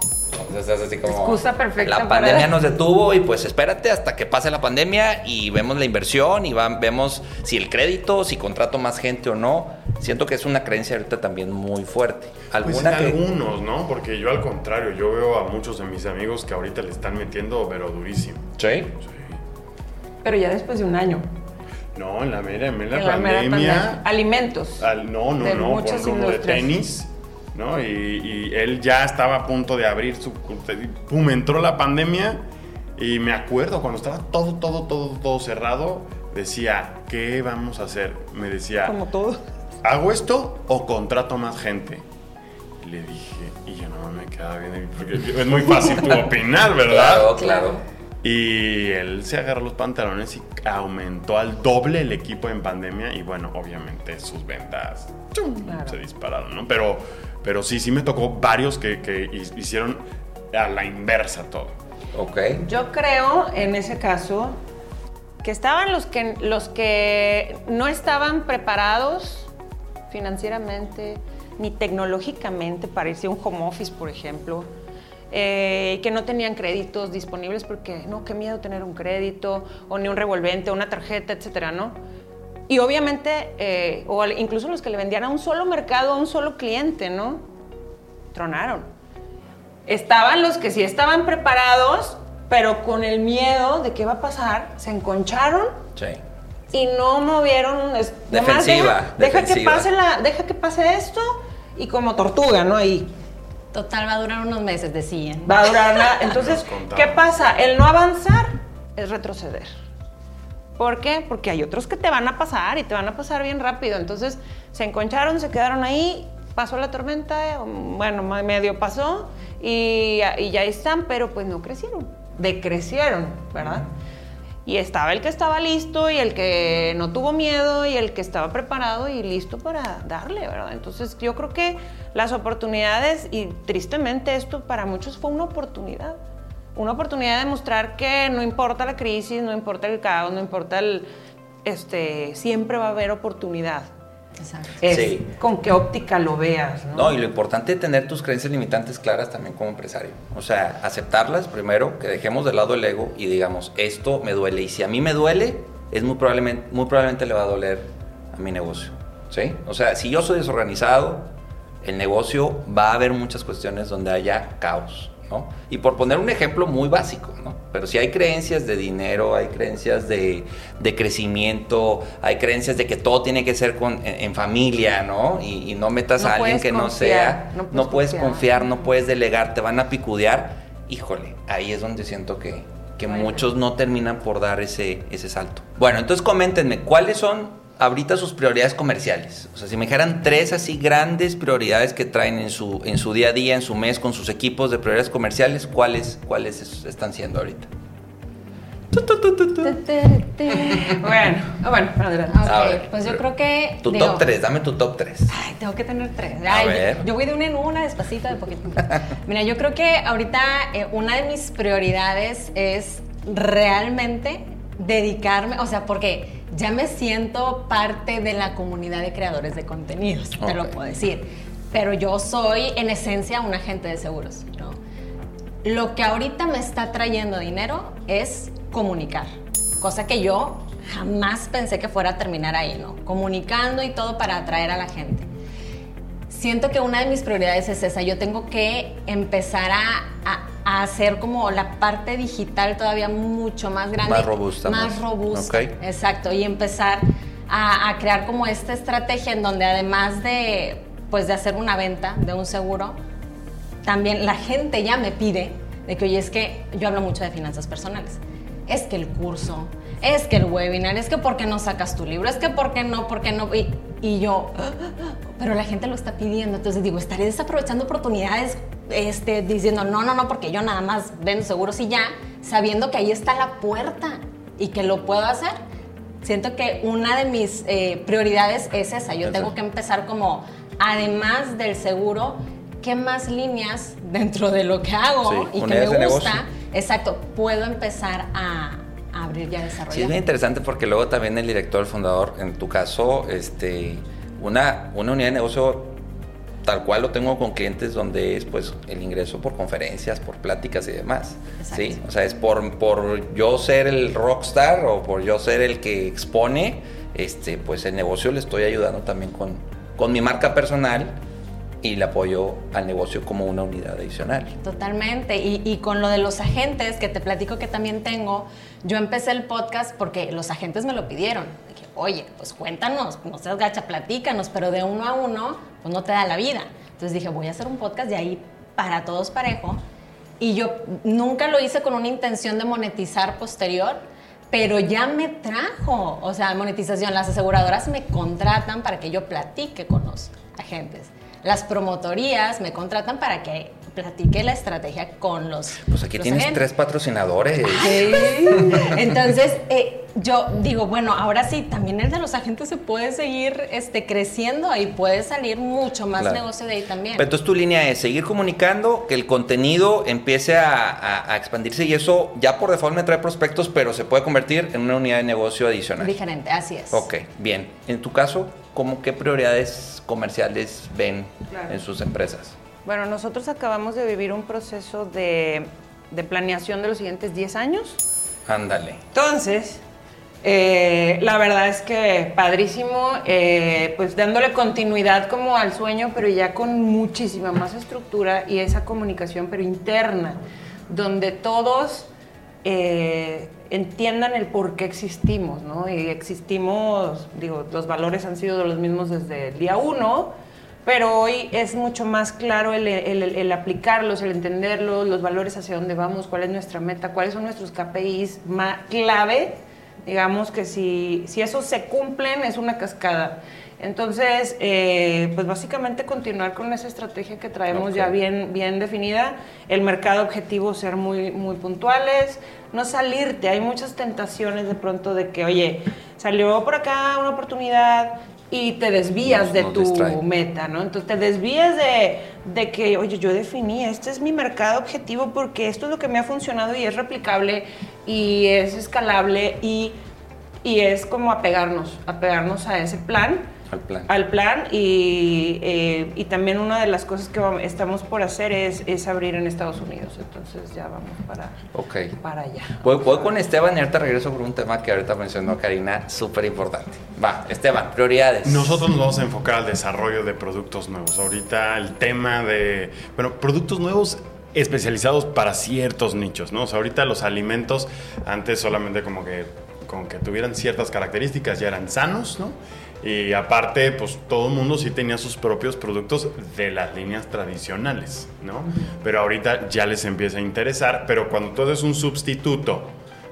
Entonces es así como. Excusa perfecta. La pandemia nos detuvo y pues espérate hasta que pase la pandemia y vemos la inversión y vemos si el crédito, si contrato más gente o no. Siento que es una creencia ahorita también muy fuerte. Pues ¿Alguna pues algunos, ¿no? Porque yo al contrario, yo veo a muchos de mis amigos que ahorita le están metiendo, pero durísimo. ¿Sí? Sí. Pero ya después de un año. No, en la mera, en la, pandemia. Alimentos. no, no, no, por como de tenis ¿no? Y, él ya estaba a punto de abrir su... ¡Pum! Entró la pandemia y me acuerdo cuando estaba todo, todo, todo, todo cerrado, decía, ¿qué vamos a hacer? Me decía... Como todo. ¿Hago esto o contrato más gente? le dije, y yo no me quedaba bien, porque es muy fácil tu opinar, ¿verdad? Claro, claro. Y él se agarró los pantalones y aumentó al doble el equipo en pandemia y bueno, obviamente sus ventas se dispararon, ¿no? Pero pero sí, sí me tocó varios que, hicieron a la inversa todo. Ok. Yo creo, en ese caso, que estaban los que, los que no estaban preparados financieramente ni tecnológicamente para irse a un home office, por ejemplo, eh, que no tenían créditos disponibles porque, no, qué miedo tener un crédito, o ni un revolvente, una tarjeta, etcétera, ¿no? Y obviamente, eh, o incluso los que le vendían a un solo mercado, a un solo cliente, ¿no? Tronaron. Estaban los que sí estaban preparados, pero con el miedo de qué va a pasar, se enconcharon. Sí. Y no movieron. Defensiva. Deja, que pase la, deja que pase esto y como tortuga, ¿no? Ahí. Total, va a durar unos meses, decían. Va a durar nada. Entonces, ¿qué pasa? El no avanzar es retroceder. ¿Por qué? Porque hay otros que te van a pasar y te van a pasar bien rápido. Entonces se enconcharon, se quedaron ahí, pasó la tormenta, bueno, medio pasó y, ya están, pero pues no crecieron, decrecieron, ¿verdad? Y estaba el que estaba listo y el que no tuvo miedo y el que estaba preparado y listo para darle, ¿verdad? Entonces yo creo que las oportunidades, y tristemente esto para muchos fue una oportunidad una oportunidad de mostrar que no importa la crisis, no importa el caos, no importa el... Este, siempre va a haber oportunidad. Exacto. sí. con qué óptica lo veas. ¿no? no, y lo importante es tener tus creencias limitantes claras también como empresario. O sea, aceptarlas primero, que dejemos de lado el ego y digamos, esto me duele. Y si a mí me duele, es muy probablemente, muy probablemente le va a doler a mi negocio. ¿Sí? O sea, si yo soy desorganizado, el negocio va a haber muchas cuestiones donde haya caos. Y por poner un ejemplo muy básico, ¿no? Pero si hay creencias de dinero, hay creencias de, crecimiento, hay creencias de que todo tiene que ser con, en, familia, ¿no? Y, no metas a alguien que no sea, no puedes, confiar. no puedes delegar, te van a picudear, híjole, ahí es donde siento que, que muchos no terminan por dar ese, ese salto. Bueno, entonces coméntenme, ¿cuáles son ahorita sus prioridades comerciales? O sea, si me dijeran tres así grandes prioridades que traen en su, en su día a día, en su mes, con sus equipos de prioridades comerciales, ¿cuáles, cuáles están siendo ahorita? bueno, bueno, okay, pues yo creo que. Tu top 3, dame tu top 3. Ay, tengo que tener 3. Yo, yo, voy de una en una, despacito, de poquito. Mira, yo creo que ahorita eh, una de mis prioridades es realmente dedicarme, o sea, porque ya me siento parte de la comunidad de creadores de contenidos, te lo puedo decir. Pero yo soy en esencia un agente de seguros. Lo que ahorita me está trayendo dinero es comunicar, cosa que yo jamás pensé que fuera a terminar ahí, ¿no? Comunicando y todo para atraer a la gente. Siento que una de mis prioridades es esa. Yo tengo que empezar a, a, hacer como la parte digital todavía mucho más grande. Más robusta. Más, robusta. Exacto. Y empezar a, a crear como esta estrategia en donde además de, pues, de hacer una venta de un seguro, también la gente ya me pide de que, oye, es que yo hablo mucho de finanzas personales. Es que el curso, es que el webinar, es que por qué no sacas tu libro, es que por qué no, por qué no. Y, y yo, pero la gente lo está pidiendo. Entonces digo, estaré desaprovechando oportunidades este, diciendo, no, no, no, porque yo nada más vendo seguros y ya, sabiendo que ahí está la puerta y que lo puedo hacer. Siento que una de mis eh, prioridades es esa. Yo tengo que empezar como, además del seguro, ¿qué más líneas dentro de lo que hago y que me gusta, exacto, puedo empezar a, abrir y a desarrollar? Sí, es muy interesante porque luego también el director, el fundador, en tu caso, este, una, una unidad de negocio tal cual lo tengo con clientes donde es pues el ingreso por conferencias, por pláticas y demás. Sí, o sea, es por, por yo ser el rockstar o por yo ser el que expone, este, pues el negocio le estoy ayudando también con, con mi marca personal y el apoyo al negocio como una unidad adicional. Totalmente. Y, y, con lo de los agentes, que te platico que también tengo, yo empecé el podcast porque los agentes me lo pidieron. Oye, pues cuéntanos, no seas gacha, platícanos, pero de uno a uno, pues no te da la vida. Entonces dije, voy a hacer un podcast de ahí para todos parejo. Y yo nunca lo hice con una intención de monetizar posterior, pero ya me trajo, o sea, monetización. Las aseguradoras me contratan para que yo platique con los agentes las promotorías me contratan para que platique la estrategia con los. Pues aquí tienes tres patrocinadores. Entonces, eh, yo digo, bueno, ahora sí, también el de los agentes se puede seguir este, creciendo y puede salir mucho más negocio de ahí también. Pero entonces tu línea es seguir comunicando, que el contenido empiece a, a, expandirse y eso ya por default me trae prospectos, pero se puede convertir en una unidad de negocio adicional. Diferente, así es. Ok, bien. En tu caso, ¿cómo qué prioridades comerciales ven en sus empresas? Bueno, nosotros acabamos de vivir un proceso de, planeación de los siguientes 10 años. Ándale. Entonces, eh, la verdad es que padrísimo, eh, pues dándole continuidad como al sueño, pero ya con muchísima más estructura y esa comunicación, pero interna, donde todos eh, entiendan el por qué existimos, ¿no? Y existimos, digo, los valores han sido los mismos desde el día uno, pero hoy es mucho más claro el, aplicarlos, el entenderlos, los valores hacia dónde vamos, cuál es nuestra meta, cuáles son nuestros KPIs más clave. Digamos que si, si esos se cumplen es una cascada. Entonces, eh, pues básicamente continuar con esa estrategia que traemos ya bien, bien definida, el mercado objetivo ser muy, muy puntuales, no salirte, hay muchas tentaciones de pronto de que, oye, salió por acá una oportunidad, y te desvías de tu meta, ¿no? Entonces te desvías de, de, que, oye, yo definí, este es mi mercado objetivo porque esto es lo que me ha funcionado y es replicable y es escalable y, y es como apegarnos, apegarnos a ese plan al plan. Al plan y, eh, y también una de las cosas que estamos por hacer es, es, abrir en Estados Unidos. Entonces ya vamos para, okay. para allá. Voy, con Esteban y ahorita regreso por un tema que ahorita mencionó Karina, súper importante. Va, Esteban, prioridades. Nosotros nos vamos a enfocar al desarrollo de productos nuevos. Ahorita el tema de, bueno, productos nuevos especializados para ciertos nichos, ¿no? O sea, ahorita los alimentos antes solamente como que con que tuvieran ciertas características ya eran sanos, ¿no? Y aparte, pues todo el mundo sí tenía sus propios productos de las líneas tradicionales, ¿no? Pero ahorita ya les empieza a interesar, pero cuando tú eres un sustituto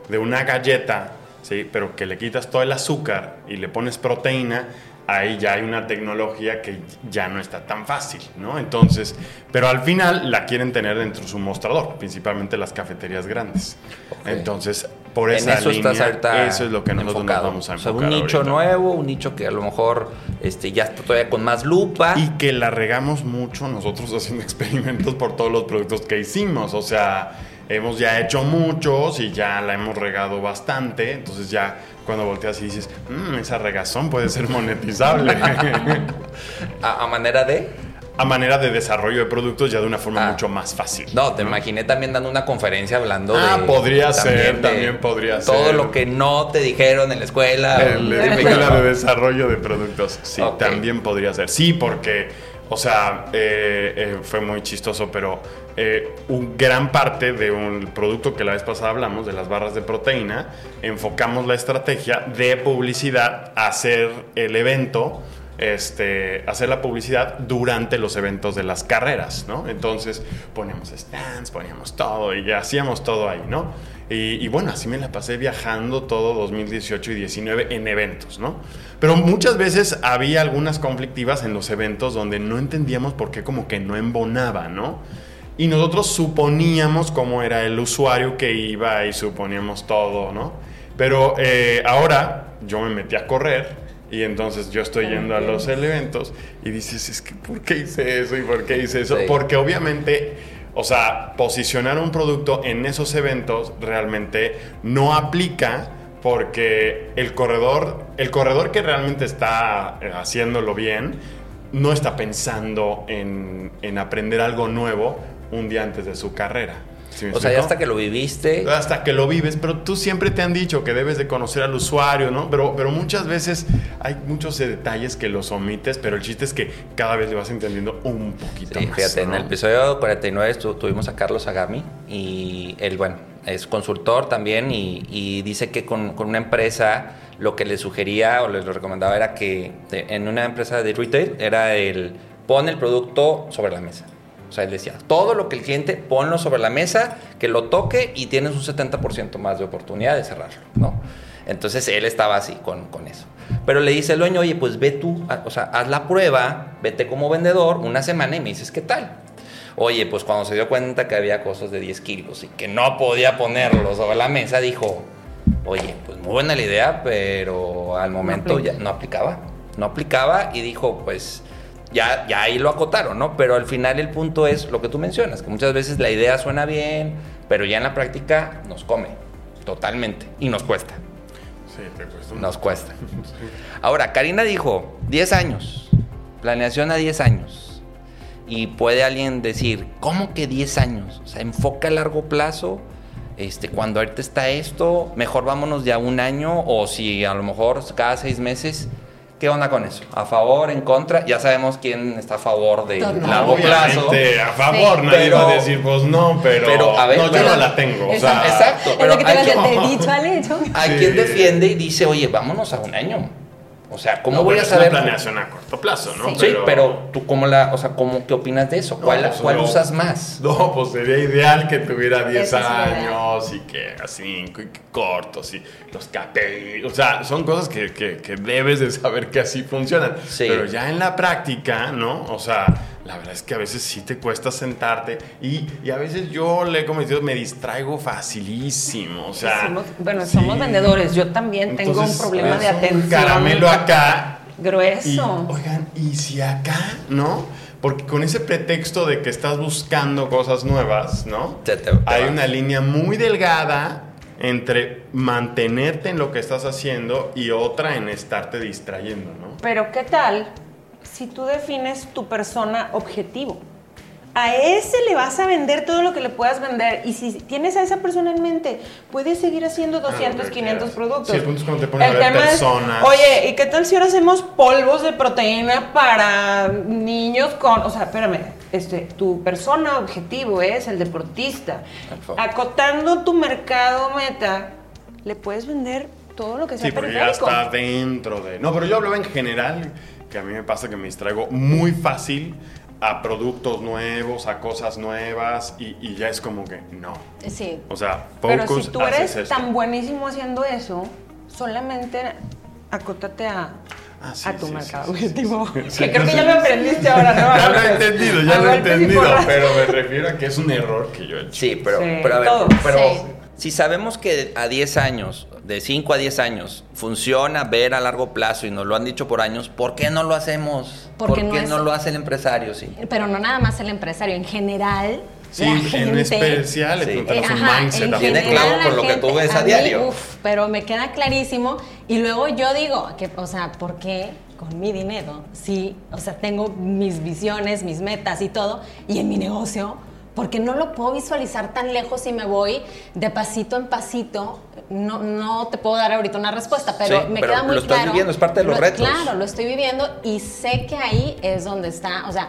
de una galleta, ¿sí? Pero que le quitas todo el azúcar y le pones proteína, ahí ya hay una tecnología que ya no está tan fácil, ¿no? Entonces, pero al final la quieren tener dentro de su mostrador, principalmente las cafeterías grandes. Entonces, por esa eso línea, eso es lo que nosotros nos vamos a enfocar. O sea, un nicho nuevo, un nicho que a lo mejor este, ya está todavía con más lupa. Y que la regamos mucho nosotros haciendo experimentos por todos los productos que hicimos. O sea, hemos ya hecho muchos y ya la hemos regado bastante. Entonces ya cuando volteas y dices, mmm, esa regazón puede ser monetizable. ¿A, manera de? a manera de desarrollo de productos ya de una forma Ah. mucho más fácil. No, te imaginé también dando una conferencia hablando de. Ah, podría ser, de también podría Todo ser. lo que no te dijeron en la escuela. El- la escuela de desarrollo de productos. Sí, también podría ser. Sí, porque, o sea, eh, eh, fue muy chistoso, pero eh, un gran parte de un producto que la vez pasada hablamos, de las barras de proteína, enfocamos la estrategia de publicidad a hacer el evento. Este, hacer la publicidad durante los eventos de las carreras, ¿no? Entonces poníamos stands, poníamos todo y hacíamos todo ahí, ¿no? Y, y bueno, así me la pasé viajando todo 2018 y 19 en eventos, ¿no? Pero muchas veces había algunas conflictivas en los eventos donde no entendíamos por qué como que no embonaba, ¿no? Y nosotros suponíamos cómo era el usuario que iba y suponíamos todo, ¿no? Pero eh, ahora yo me metí a correr y entonces yo estoy yendo a los eventos y dices, es que ¿por qué hice eso y por qué hice eso? Sí. Porque obviamente, o sea, posicionar un producto en esos eventos realmente no aplica porque el corredor, el corredor que realmente está eh, haciéndolo bien, no está pensando en, en aprender algo nuevo un día antes de su carrera. ¿Sí me O sea, ya hasta que lo viviste. hasta que lo vives, pero tú siempre te han dicho que debes de conocer al usuario, ¿no? Pero, pero muchas veces hay muchos eh, detalles que los omites, pero el chiste es que cada vez le vas entendiendo un poquito Sí, más. fíjate, en el episodio 49 estu- tuvimos a Carlos Agami y él, bueno, es consultor también y, y dice que con, con una empresa lo que le sugería o les lo recomendaba era que de- en una empresa de retail era el pon el producto sobre la mesa. O sea, él decía, todo lo que el cliente ponlo sobre la mesa, que lo toque y tienes un 70% más de oportunidad de cerrarlo, ¿no? Entonces él estaba así con, con eso. Pero le dice el dueño, oye, pues ve tú, o sea, haz la prueba, vete como vendedor una semana y me dices qué tal. Oye, pues cuando se dio cuenta que había cosas de 10 kilos y que no podía ponerlo sobre la mesa, dijo, oye, pues muy buena la idea, pero al momento ya no aplicaba. No aplicaba y dijo, pues ya, ya ahí lo acotaron, ¿no? Pero al final el punto es lo que tú mencionas, que muchas veces la idea suena bien, pero ya en la práctica nos come totalmente y nos cuesta. Sí, te cuesta Nos cuesta. Ahora, Karina dijo 10 años, planeación a 10 años. Y puede alguien decir, ¿cómo que 10 años? O sea, enfoca a largo plazo. Este, cuando ahorita está esto, mejor vámonos de a un año o si a lo mejor cada seis meses. ¿Qué onda con eso? ¿A favor, en contra? Ya sabemos quién está a favor de largo plazo. A favor, Sí. nadie Pero- va a decir, pues no, pero, pero, a ver, no, yo pero- no la tengo. O sea, Exacto, es pero lo que te hay iba a decir, que- del dicho al hecho. Hay Sí. quien defiende y dice, oye, vámonos a un año. O sea, ¿cómo no, voy a es saber? una planeación a corto plazo, ¿no? Sí, pero, tú cómo la, o sea, ¿cómo, ¿qué opinas de eso? No, ¿Cuál, pues, cuál no. usas más? No, pues sería ideal que tuviera 10 Ese sería años y que a 5 y que cortos y los capé. O sea, son cosas que, que- que debes de saber que así funcionan. Sí. Pero ya en la práctica, ¿no? O sea, la verdad es que a veces sí te cuesta sentarte y, y a veces yo le he cometido, me distraigo facilísimo. O sea, Somos- bueno, sí. somos vendedores. Yo también tengo Entonces, un problema de es un atención. caramelo acá. Y, Grueso. oigan, ¿y si acá, no? Porque con ese pretexto de que estás buscando cosas nuevas, ¿no? Se te- te Hay una línea muy delgada entre mantenerte en lo que estás haciendo y otra en estarte distrayendo, ¿no? Pero ¿qué tal si tú defines tu persona objetivo? A ese le vas a vender todo lo que le puedas vender y si tienes a esa persona en mente, puedes seguir haciendo 200, lo que 500 quieras. productos. Sí, el punto es cuando te pones a ver personas. Es, oye, ¿y qué tal si ahora hacemos polvos de proteína para niños con, o sea, espérame, este, tu persona objetivo es el deportista. Acotando tu mercado meta, le puedes vender todo lo que sea Sí, porque ya está dentro de... No, pero yo hablaba en general, que a mí me pasa que me distraigo muy fácil a productos nuevos, a cosas nuevas y, y ya es como que no. Sí. O sea, Pero focus, si tú eres esto. tan buenísimo haciendo eso, solamente acótate a, Ah, sí, a tu sí, mercado sí, sí, objetivo. sí. que creo que ya lo aprendiste ahora, ¿no? Ya lo he entendido, ya lo he entendido, pero me refiero a que es un error que yo he hecho. Sí, pero, Sí, pero a ver, todo. pero Sí. Si sabemos que a 10 años, de 5 a 10 años, funciona ver a largo plazo y nos lo han dicho por años, ¿por qué no lo hacemos? Porque ¿Por no qué es- no lo hace el empresario? Sí. Pero no nada más el empresario, en general Sí, la en gente- especial le Sí. Eh, ajá, mindset. en a Tiene con la lo que tú ves a mí, diario. uf, pero me queda clarísimo. Y luego yo digo, que, o sea, ¿por qué con mi dinero? Sí, o sea, tengo mis visiones, mis metas y todo, y en mi negocio, porque no lo puedo visualizar tan lejos si me voy de pasito en pasito. No, no te puedo dar ahorita una respuesta, pero Sí, me pero queda muy lo estás claro. viviendo, es parte de los Lo- retos. Claro, lo estoy viviendo y sé que ahí es donde está, o sea,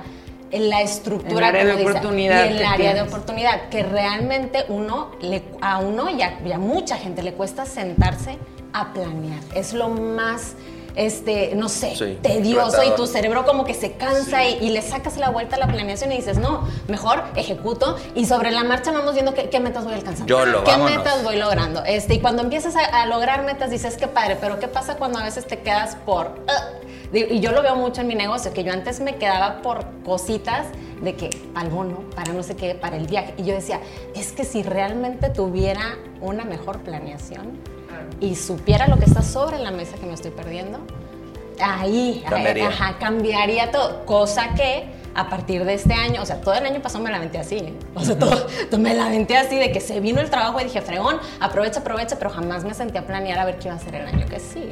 en la estructura El área de como dice, oportunidad y el que área de oportunidad que realmente uno le, a uno y a, y a mucha gente le cuesta sentarse a planear es lo más este no sé Sí, tedioso y tu cerebro como que se cansa y, y le sacas la vuelta a la planeación y dices no mejor ejecuto y sobre la marcha vamos viendo qué, qué metas voy alcanzando Yolo, qué vámonos. metas voy logrando este y cuando empiezas a, a lograr metas dices qué padre pero qué pasa cuando a veces te quedas por "Ugh". y yo lo veo mucho en mi negocio que yo antes me quedaba por cositas de que para el bono, para no sé qué, para el viaje. Y yo decía, es que si realmente tuviera una mejor planeación y supiera lo que está sobre la mesa que me estoy perdiendo, ahí, Cambiaría. ajá, cambiaría todo. Cosa que a partir de este año, o sea, todo el año pasado me la aventé así, ¿eh? o sea, todo, me la aventé así de que se vino el trabajo y dije, fregón, aprovecha, aprovecha, pero jamás me senté a planear a ver qué iba a hacer el año que sí.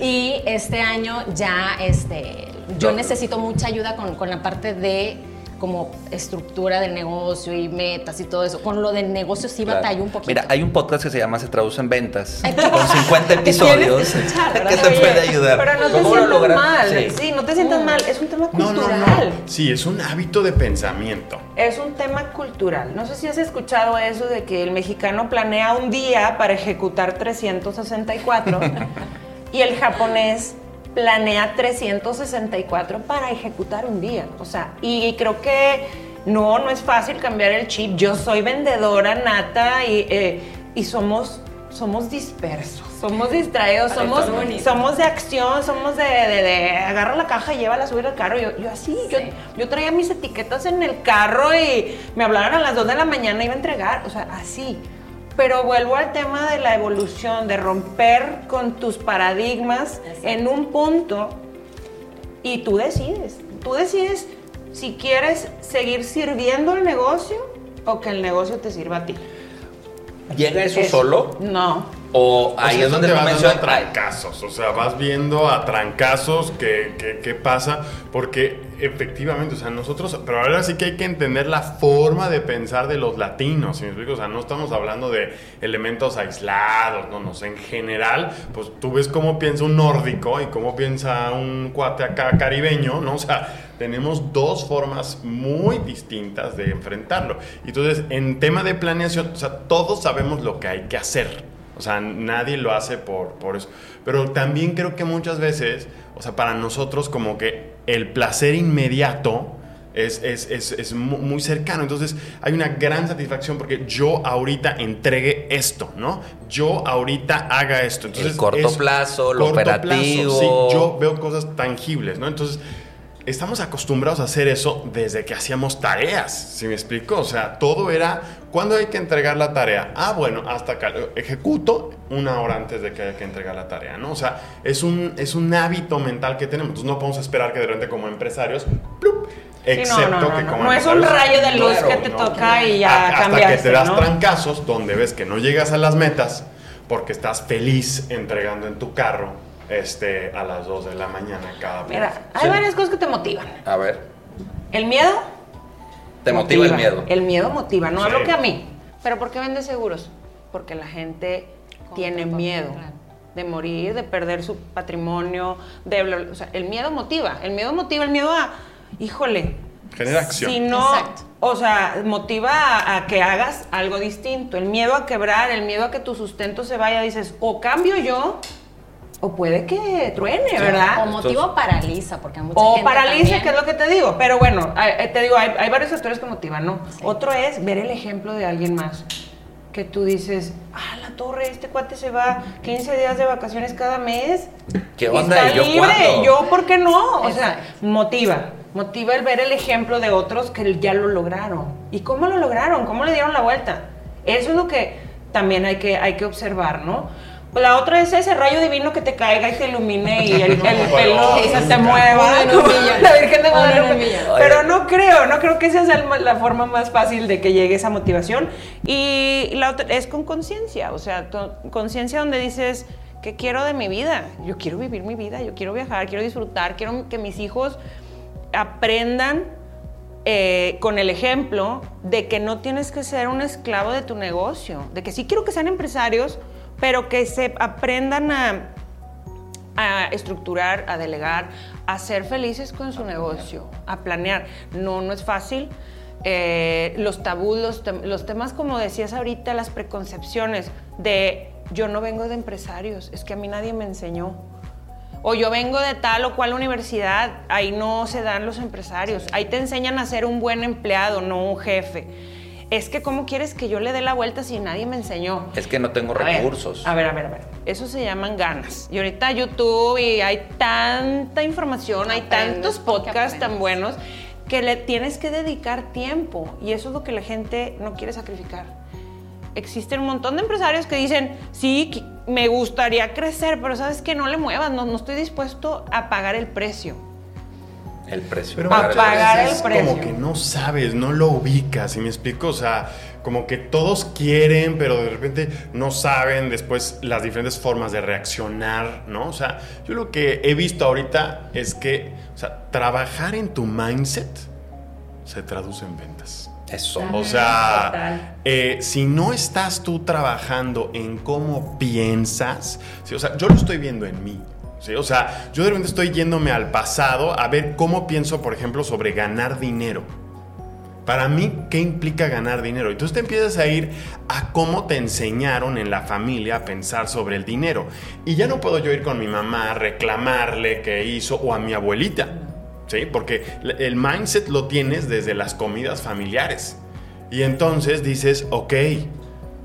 Y este año ya, este, yo Yo- necesito mucha ayuda con, con la parte de como estructura del negocio y metas y todo eso. Con lo del negocio sí Claro. batallo un poquito. Mira, hay un podcast que se llama Se Traduce en Ventas, con 50 episodios, que escuchar, que ¿verdad? te Oye, puede ayudar. Pero no te ¿Cómo lo sientas logras? mal. Sí. Sí. no te sientas mal. Es un tema No, no, cultural. no. Sí, es un hábito de pensamiento. Es un tema cultural. No sé si has escuchado eso de que el mexicano planea un día para ejecutar 364 y el japonés planea 364 para ejecutar un día. O sea, y creo que no, no es fácil cambiar el chip. Yo soy vendedora nata y, eh, y somos, somos dispersos, somos distraídos, somos, somos de acción, somos de, de, de agarra la caja y llévala a subir al carro. Yo, yo así, yo, Sí. yo traía mis etiquetas en el carro y me hablaron a las 2 de la mañana iba a entregar, o sea, así. Pero vuelvo al tema de la evolución, de romper con tus paradigmas Exacto. en un punto y tú decides. Tú decides si quieres seguir sirviendo el negocio o que el negocio te sirva a ti. ¿Llega eso Es- solo? No. O ahí O sea, es donde te vas dando a trancazos, o sea, vas viendo a trancazos qué, qué pasa, porque efectivamente, o sea, nosotros, pero ahora sí que hay que entender la forma de pensar de los latinos, ¿sí me explico? O sea, no estamos hablando de elementos aislados, no, no, sé, en general, pues tú ves cómo piensa un nórdico y cómo piensa un cuate acá caribeño, ¿no? O sea, tenemos dos formas muy distintas de enfrentarlo. Entonces, en tema de planeación, o sea, todos sabemos lo que hay que hacer. O sea, nadie lo hace por, por eso. Pero también creo que muchas veces, o sea, para nosotros como que el placer inmediato es, es, es, es mu- muy cercano. Entonces hay una gran satisfacción porque yo ahorita entregue esto, ¿no? Yo ahorita haga esto. Entonces, El corto plazo, lo corto plazo, operativo. sí, yo veo cosas tangibles, ¿no? Entonces estamos acostumbrados a hacer eso desde que hacíamos tareas, ¿sí me explico? O sea, todo era, ¿cuándo hay que entregar la tarea? Ah, bueno, hasta acá, ejecuto una hora antes de que haya que entregar la tarea, ¿no? O sea, es un, es un hábito mental que tenemos, entonces no podemos esperar que de repente como empresarios, ¡plup! Sí, excepto no, no, no, que como No es un rayo de luz Claro, que te toca y ya hasta cambiaste, que te das trancazos donde ves que no llegas a las metas porque estás feliz entregando en tu carro este, a las 2 de la mañana cada Mira, vez. hay Sí. varias cosas que te motivan. A ver, El miedo te motiva, el miedo. El miedo motiva, no Sí. hablo que a mí. ¿Pero por qué vendes seguros? Porque la gente tiene miedo de morir, de perder su patrimonio, de bla, bla, o sea, el miedo motiva, el miedo motiva, el miedo a, híjole, Genera acción. si no, Exacto. o sea, motiva a, a que hagas algo distinto, el miedo a quebrar, el miedo a que tu sustento se vaya, dices, o cambio yo, o puede que truene, ¿verdad? O motivo paraliza, porque mucha O gente paraliza, también- que es lo que te digo. Pero bueno, eh, te digo, hay, hay varios factores que motivan, ¿no? Otro es ver el ejemplo de alguien más. Que tú dices, ah, la torre, este cuate se va 15 días de vacaciones cada mes. ¿Qué y onda? Está ¿Y yo libre. cuándo? Yo, ¿por qué no? O sea, motiva. Motiva el ver el ejemplo de otros que ya lo lograron. ¿Y cómo lo lograron? ¿Cómo le dieron la vuelta? Eso es lo que también hay que, hay que observar, ¿no? La otra es ese rayo divino que te caiga y te ilumine y el, el pelo se te mueva. Como. La Virgen de Guadalupe. Pero no creo, no creo que esa sea la forma más fácil de que llegue esa motivación. Y la otra es con conciencia, o sea, conciencia donde dices, ¿qué quiero de mi vida? Yo quiero vivir mi vida, yo quiero viajar, quiero disfrutar, quiero que mis hijos aprendan eh, con el ejemplo de que no tienes que ser un esclavo de tu negocio, de que sí quiero que sean empresarios, pero que se aprendan a, a estructurar, a delegar, a ser felices con su negocio, a planear. No, no es fácil. Eh, los tabús, los, los temas, como decías ahorita, las preconcepciones de yo no vengo de empresarios, es que a mí nadie me enseñó. O yo vengo de tal o cual universidad, ahí no se dan los empresarios, ahí te enseñan a ser un buen empleado, no un jefe. Es que ¿cómo quieres que yo le dé la vuelta si nadie me enseñó? Es que no tengo A ver, recursos. A ver, a ver, a ver. Eso se llaman ganas. Y ahorita YouTube y hay tanta información, hay Aprendes tantos podcasts tan buenos que le tienes que dedicar tiempo. Y eso es lo que la gente no quiere sacrificar. Existen un montón de empresarios que dicen, sí, me gustaría crecer, pero sabes que no le muevas, no, no estoy dispuesto a pagar el precio. El precio. Pero A pagar el precio. Como que no sabes, no lo ubicas, ¿sí me explico? O sea, como que todos quieren, pero de repente no saben después las diferentes formas de reaccionar, ¿no? O sea, yo lo que he visto ahorita es que, o sea, trabajar en tu mindset se traduce en ventas. Eso. O sea, eh, si no estás tú trabajando en cómo piensas, ¿sí? o sea, yo lo estoy viendo en mí. ¿Sí? O sea, yo de repente estoy yéndome al pasado a ver cómo pienso, por ejemplo, sobre ganar dinero. Para mí, ¿qué implica ganar dinero? Entonces te empiezas a ir a cómo te enseñaron en la familia a pensar sobre el dinero. Y ya no puedo yo ir con mi mamá a reclamarle qué hizo o a mi abuelita. ¿Sí? Porque el mindset lo tienes desde las comidas familiares. Y entonces dices, ok,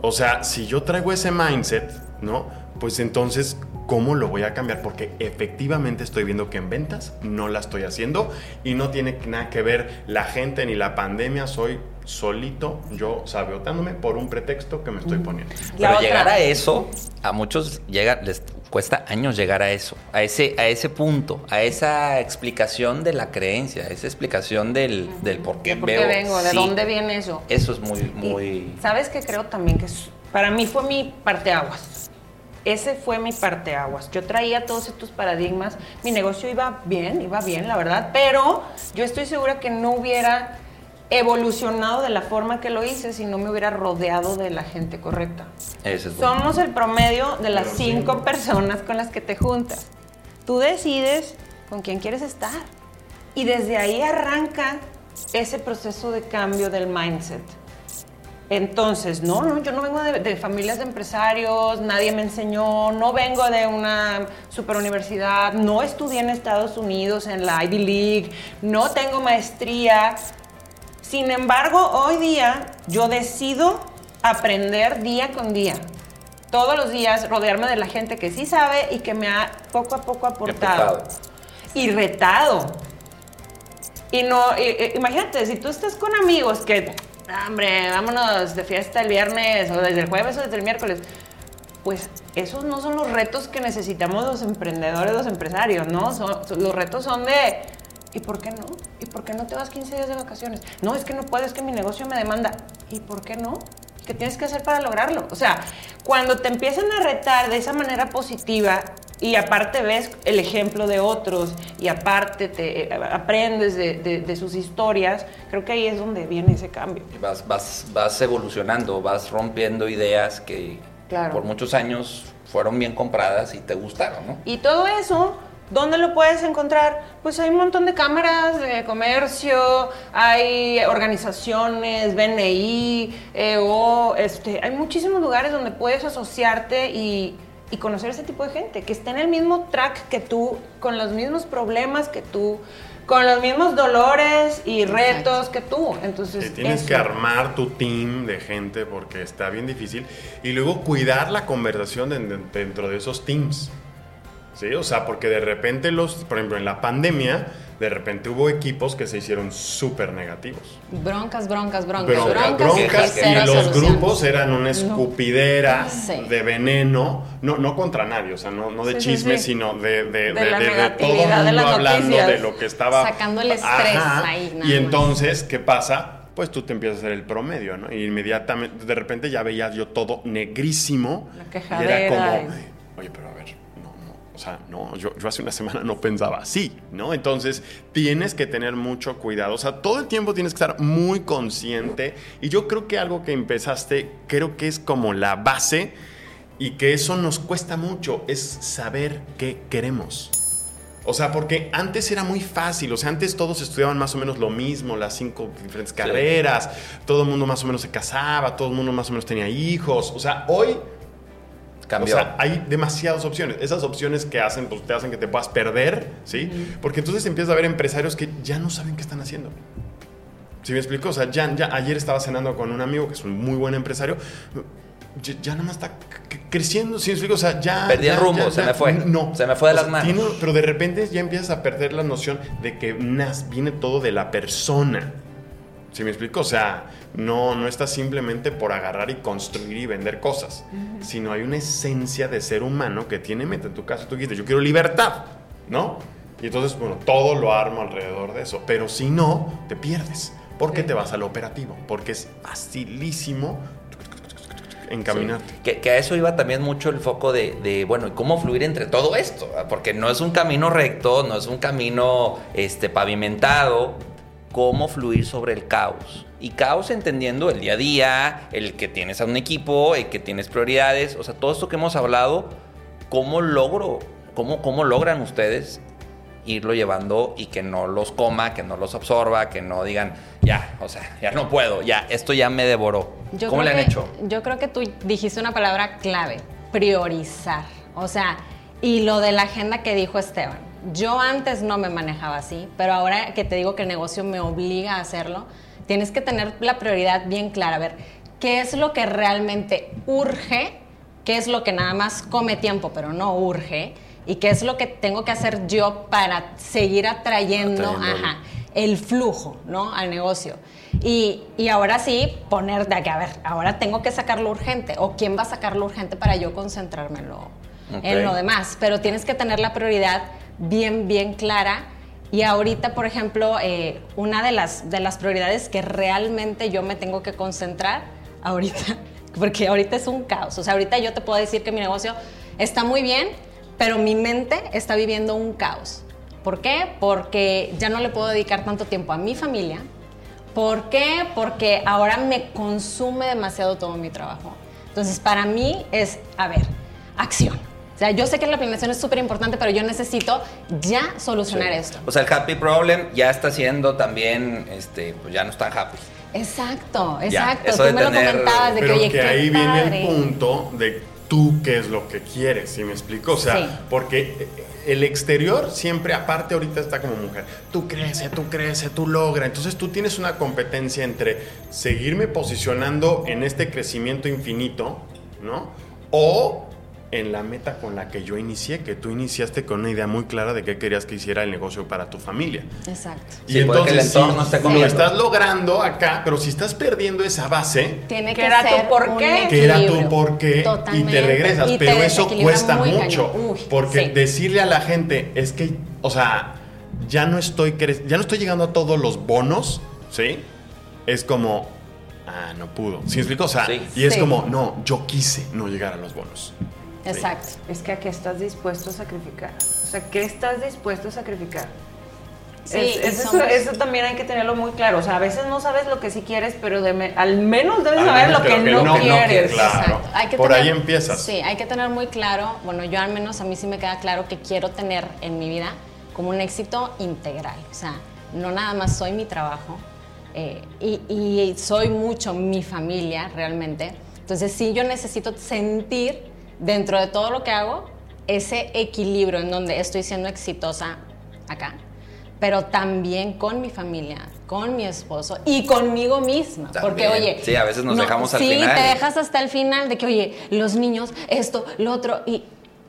o sea, si yo traigo ese mindset, ¿no? Pues entonces, ¿cómo lo voy a cambiar? Porque efectivamente estoy viendo que en ventas no la estoy haciendo y no tiene nada que ver la gente ni la pandemia. Soy solito, yo saboteándome por un pretexto que me estoy poniendo. La Pero otra. llegar a eso, a muchos llega, les cuesta años llegar a eso, a ese, a ese punto, a esa explicación de la creencia, a esa explicación del, del por qué ¿De por qué veo. vengo? ¿De Sí, dónde viene eso? Eso es muy, Y, muy. ¿Sabes qué creo también que es- para mí fue mi parteaguas? Ese fue mi parteaguas. Yo traía todos estos paradigmas. Mi negocio iba bien, iba bien, la verdad, pero yo estoy segura que no hubiera evolucionado de la forma que lo hice si no me hubiera rodeado de la gente correcta. Ese es bueno. Somos el promedio de las cinco personas con las que te juntas. Tú decides con quién quieres estar. Y desde ahí arranca ese proceso de cambio del mindset. Entonces, no, no, yo no vengo de, de familias de empresarios, nadie me enseñó, no vengo de una super universidad, no estudié en Estados Unidos en la Ivy League, no tengo maestría. Sin embargo, hoy día yo decido aprender día con día. Todos los días rodearme de la gente que sí sabe y que me ha poco a poco aportado. Y retado. Y no, imagínate, si tú estás con amigos que, "Ah, hombre, vámonos de fiesta el viernes o desde el jueves o desde el miércoles, pues esos no son los retos que necesitamos los emprendedores, los empresarios, ¿no? Son- los retos son de, ¿y por qué no? ¿Y por qué no te vas 15 días de vacaciones? No, es que no puedo, es que mi negocio me demanda. ¿Y por qué no? ¿Qué tienes que hacer para lograrlo? O sea, cuando te empiezan a retar de esa manera positiva y aparte ves el ejemplo de otros y aparte te eh, aprendes de, de- de sus historias, creo que ahí es donde viene ese cambio. Y Vas, vas, vas evolucionando, vas rompiendo ideas que Claro. por muchos años fueron bien compradas y te gustaron, ¿no? Y todo eso, ¿dónde lo puedes encontrar? Pues hay un montón de cámaras de comercio, hay organizaciones, BNI, EO, este, hay muchísimos lugares donde puedes asociarte y, y conocer ese tipo de gente, que esté en el mismo track que tú, con los mismos problemas que tú, con los mismos dolores y retos que tú. Entonces, tienes eso. que armar tu team de gente porque está bien difícil y luego cuidar la conversación de- de- dentro de esos teams. ¿Sí? O sea, porque de repente los, por ejemplo, en la pandemia, de repente hubo equipos que se hicieron súper negativos. Broncas, broncas, broncas, Broncas, broncas, broncas, y los grupos eran una escupidera Sí. de veneno, no, no contra nadie, o sea, no, no de Sí, chisme, sí. sino de, todo negatividad mundo hablando noticias. de lo que estaba Sacando el estrés ahí, nada y entonces, ¿qué pasa? Pues tú te empiezas a hacer el promedio, ¿no? Y inmediatamente, de repente ya veía yo todo negrísimo. La y era como, oye, pero a ver, o sea, no, yo, yo hace una semana no pensaba así, ¿no? Entonces, tienes que tener mucho cuidado, o sea, todo el tiempo tienes que estar muy consciente. Y yo creo que algo que empezaste, creo que es como la base y que eso nos cuesta mucho, es saber qué queremos. O sea, porque antes era muy fácil, o sea, antes todos estudiaban más o menos lo mismo, las cinco diferentes carreras, todo el mundo más o menos se casaba, todo el mundo más o menos tenía hijos, o sea, hoy Cambió. o sea, hay demasiadas opciones. Esas opciones que hacen, pues te hacen que te puedas perder, ¿sí? Porque entonces empiezas a ver empresarios que ya no saben qué están haciendo. ¿Sí me explico? O sea, ya, ya ayer estaba cenando con un amigo que es un muy buen empresario. Ya, ya nada más está creciendo, ¿sí me explico? O sea, ya... Perdí el rumbo, ya- se ya- me fue. No. Se me fue de O las sea, manos. tiene- pero de repente ya empiezas a perder la noción de que nas, viene todo de la persona. ¿Sí me explico? O sea, no, no está simplemente por agarrar y construir y vender cosas, sino hay una esencia de ser humano que tiene meta. En tu caso, tú dijiste, yo quiero libertad, ¿no? Y entonces, bueno, todo lo armo alrededor de eso. Pero si no, te pierdes. porque te vas al operativo? Porque es facilísimo encaminarte. Que, que a eso iba también mucho el foco de, de, bueno, ¿y cómo fluir entre todo esto? Porque no es un camino recto, no es un camino este, pavimentado. ¿Cómo fluir sobre el caos? Y caos entendiendo el día a día, el que tienes a un equipo, el que tienes prioridades, o sea, todo esto que hemos hablado, ¿cómo logro, cómo, cómo logran ustedes irlo llevando y que no los coma, que no los absorba, que no digan, ya, o sea, ya no puedo, ya, esto ya me devoró. Yo ¿Cómo le han que- hecho? Yo creo que tú dijiste una palabra clave, priorizar. O sea, y lo de la agenda que dijo Esteban. Yo antes no me manejaba así, pero ahora que te digo que el negocio me obliga a hacerlo, tienes que tener la prioridad bien clara. A ver, ¿qué es lo que realmente urge? ¿Qué es lo que nada más come tiempo, pero no urge? ¿Y qué es lo que tengo que hacer yo para seguir atrayendo, ajá, el flujo, ¿no? Al negocio. Y, y ahora sí, poner de que, a ver, ahora tengo que sacarlo urgente. ¿O quién va a sacarlo urgente para yo concentrarme en lo, en lo demás? Pero tienes que tener la prioridad bien, bien clara. Y ahorita, por ejemplo, eh, una de las, de las prioridades que realmente yo me tengo que concentrar ahorita, porque ahorita es un caos. O sea, ahorita yo te puedo decir que mi negocio está muy bien, pero mi mente está viviendo un caos. ¿Por qué? Porque ya no le puedo dedicar tanto tiempo a mi familia. ¿Por qué? Porque ahora me consume demasiado todo mi trabajo. Entonces, para mí es, a ver, acción. O sea, yo sé que la planeación es súper importante, pero yo necesito ya solucionar Sí. esto. O sea, el happy problem ya está siendo también, este, pues ya no es tan happy. Exacto, Ya, exacto. eso Tú de me lo comentabas de Pero que, que, oye, qué ahí viene el punto de tú qué es lo que quieres, ¿sí me explico? O sea, Sí. porque el exterior siempre, aparte ahorita está como mujer, tú crece, tú crece, tú logra. Entonces tú tienes una competencia entre seguirme posicionando en este crecimiento infinito, ¿no? O en la meta con la que yo inicié, que tú iniciaste con una idea muy clara de qué querías que hiciera el negocio para tu familia. Exacto. Sí, puede que el entorno sí, esté lo estás logrando acá, pero si estás perdiendo esa base, Tiene ¿Qué que era tu ser por un qué? que era tu por qué y te regresas. Y te pero eso cuesta mucho. Uy, porque sí. decirle a la gente es que, o sea, ya no estoy ya no estoy llegando a todos los bonos, ¿sí? Es como, ah, no pudo. ¿Sí me explico? O sea, Sí. y es Sí. como, no, yo quise no llegar a los bonos. Exacto. Es que a qué estás dispuesto a sacrificar. O sea, ¿qué estás dispuesto a sacrificar? Sí, Es- eso, somos- eso también hay que tenerlo muy claro. O sea, a veces no sabes lo que sí quieres, pero de me- al menos debes Al saber menos lo que no, no- no quieres. quieres, claro. Exacto. Hay que Por tener- ahí empiezas. Sí, hay que tener muy claro, bueno, yo al menos a mí sí me queda claro que quiero tener en mi vida como un éxito integral. O sea, no nada más soy mi trabajo eh, y, y soy mucho mi familia realmente. Entonces sí, yo necesito sentir dentro de todo lo que hago ese equilibrio en donde estoy siendo exitosa acá, pero también con mi familia, con mi esposo y conmigo misma. Porque, oye. Sí, a veces nos dejamos al sí, final. te dejas hasta el final de que, oye, los niños, esto, lo otro. Y,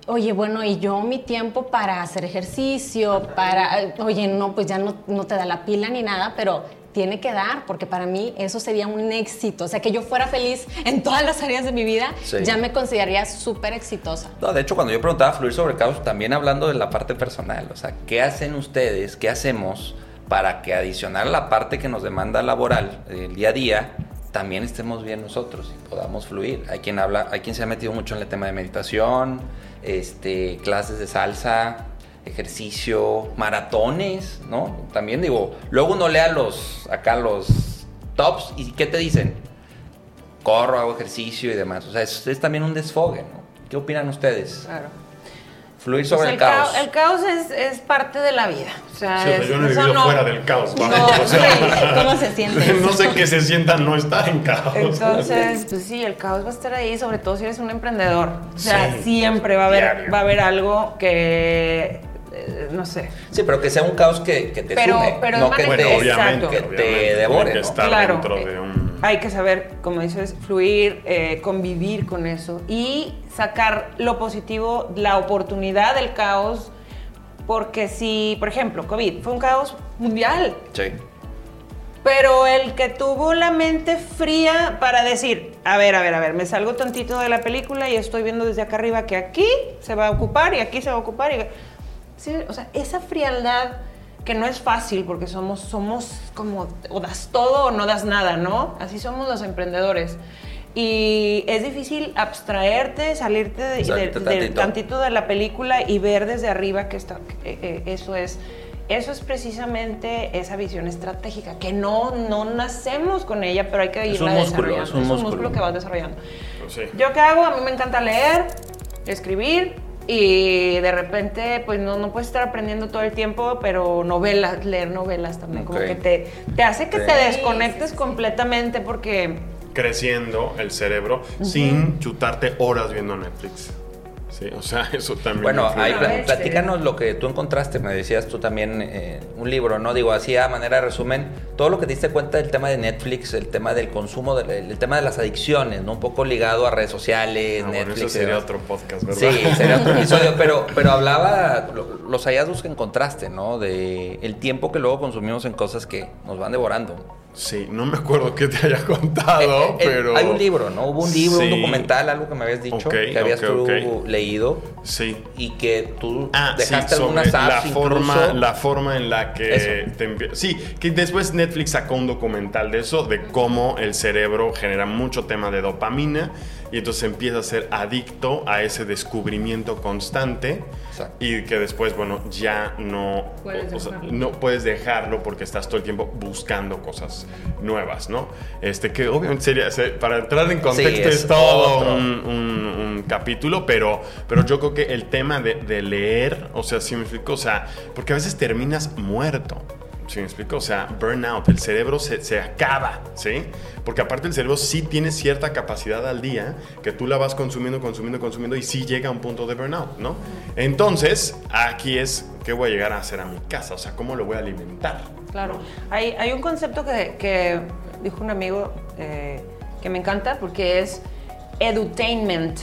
oye, bueno, y yo mi tiempo para hacer ejercicio, para, oye, no, pues ya no, no te da la pila ni nada, pero tiene que dar, porque para mí eso sería un éxito. O sea, que yo fuera feliz en todas las áreas de mi vida, Sí. ya me consideraría súper exitosa. No, de hecho, cuando yo preguntaba fluir sobre caos, también hablando de la parte personal, o sea, ¿qué hacen ustedes, qué hacemos para que adicional a la parte que nos demanda laboral, el día a día, también estemos bien nosotros y podamos fluir? Hay quien habla, hay quien se ha metido mucho en el tema de meditación, este, clases de salsa, ejercicio, maratones, ¿no? También digo, luego uno lea los, acá los tops y ¿qué te dicen? Corro, hago ejercicio y demás. O sea, es, es también un desfogue, ¿no? ¿Qué opinan ustedes? Claro. Fluir Pues sobre el, caos. cao- el caos es, es parte de la vida. O sea, Sí, o sea, es- yo no he vivido fuera del caos. No, vamos, o sea, ¿Cómo se siente? no sé qué se sienta no estar en caos. Entonces, pues sí, el caos va a estar ahí, sobre todo si eres un emprendedor. O sea, Sí. siempre va a haber, va a haber algo que, no sé. Sí, pero que sea un caos que, que te Pero- sume, pero no que Bueno, te, obviamente, que te devore, estar Claro, dentro eh, de un... Hay que saber, como dices, fluir, eh, convivir con eso y sacar lo positivo, la oportunidad del caos. Porque si, por ejemplo, COVID fue un caos mundial, Sí. pero el que tuvo la mente fría para decir, a ver, a ver, a ver, me salgo tantito de la película y estoy viendo desde acá arriba que aquí se va a ocupar y aquí se va a ocupar. Y... Sí, o sea, esa frialdad que no es fácil porque somos, somos como, o das todo o no das nada, ¿no? Así somos los emprendedores. Y es difícil abstraerte, salirte de, de- de- tantito. tantito de la película y ver desde arriba que está, eh, eh, eso es. Eso es precisamente esa visión estratégica, que no, no nacemos con ella, pero hay que Es irla un músculo, desarrollando. es un músculo. que vas desarrollando. Pues sí. ¿Yo qué hago? A mí me encanta leer, escribir y de repente pues no, no puedes estar aprendiendo todo el tiempo, pero novelas, leer novelas también, como que te, te hace que Sí. te desconectes completamente porque... creciendo el cerebro sin chutarte horas viendo Netflix. Sí, o sea, eso también. Bueno, ahí, ver, platícanos lo que tú encontraste, me decías tú también eh, un libro, ¿no? Digo, así a manera de resumen, todo lo que te diste cuenta del tema de Netflix, el tema del consumo, del, el tema de las adicciones, ¿no? Un poco ligado a redes sociales, Ah, bueno, Netflix. eso y sería otro podcast, ¿verdad? Sí, sería otro episodio, pero, pero hablaba lo- los hallazgos que encontraste, ¿no? De el tiempo que luego consumimos en cosas que nos van devorando. Sí, no me acuerdo qué te haya contado, Eh, eh, pero. Hay un libro, ¿no? Hubo un libro, un Sí. documental, algo que me habías dicho, Ok, que habías ok, tú ok. leído Sí. y que tú Ah, dejaste sí, algunas sobre apps la forma, incluso. la forma en la que Eso. te Sí, que después Netflix sacó un documental de eso, de cómo el cerebro genera mucho tema de dopamina y entonces empieza a ser adicto a ese descubrimiento constante Exacto. y que después, bueno, ya no Puedes o sea, dejarlo. no puedes dejarlo porque estás todo el tiempo buscando cosas nuevas, ¿no? Este que obviamente sería, se- para entrar en contexto es es todo un, un- un capítulo, pero, pero yo creo que el tema de, de leer, o sea, si me explico, o sea, porque a veces terminas muerto. ¿Sí me explico? O sea, burnout, el cerebro se, se acaba, ¿sí? Porque aparte el cerebro sí tiene cierta capacidad al día que tú la vas consumiendo, consumiendo, consumiendo y sí llega a un punto de burnout, ¿no? Entonces, aquí es, ¿qué voy a llegar a hacer a mi casa? O sea, ¿cómo lo voy a alimentar? Claro. Hay, hay un concepto que, que dijo un amigo eh, que me encanta porque es edutainment.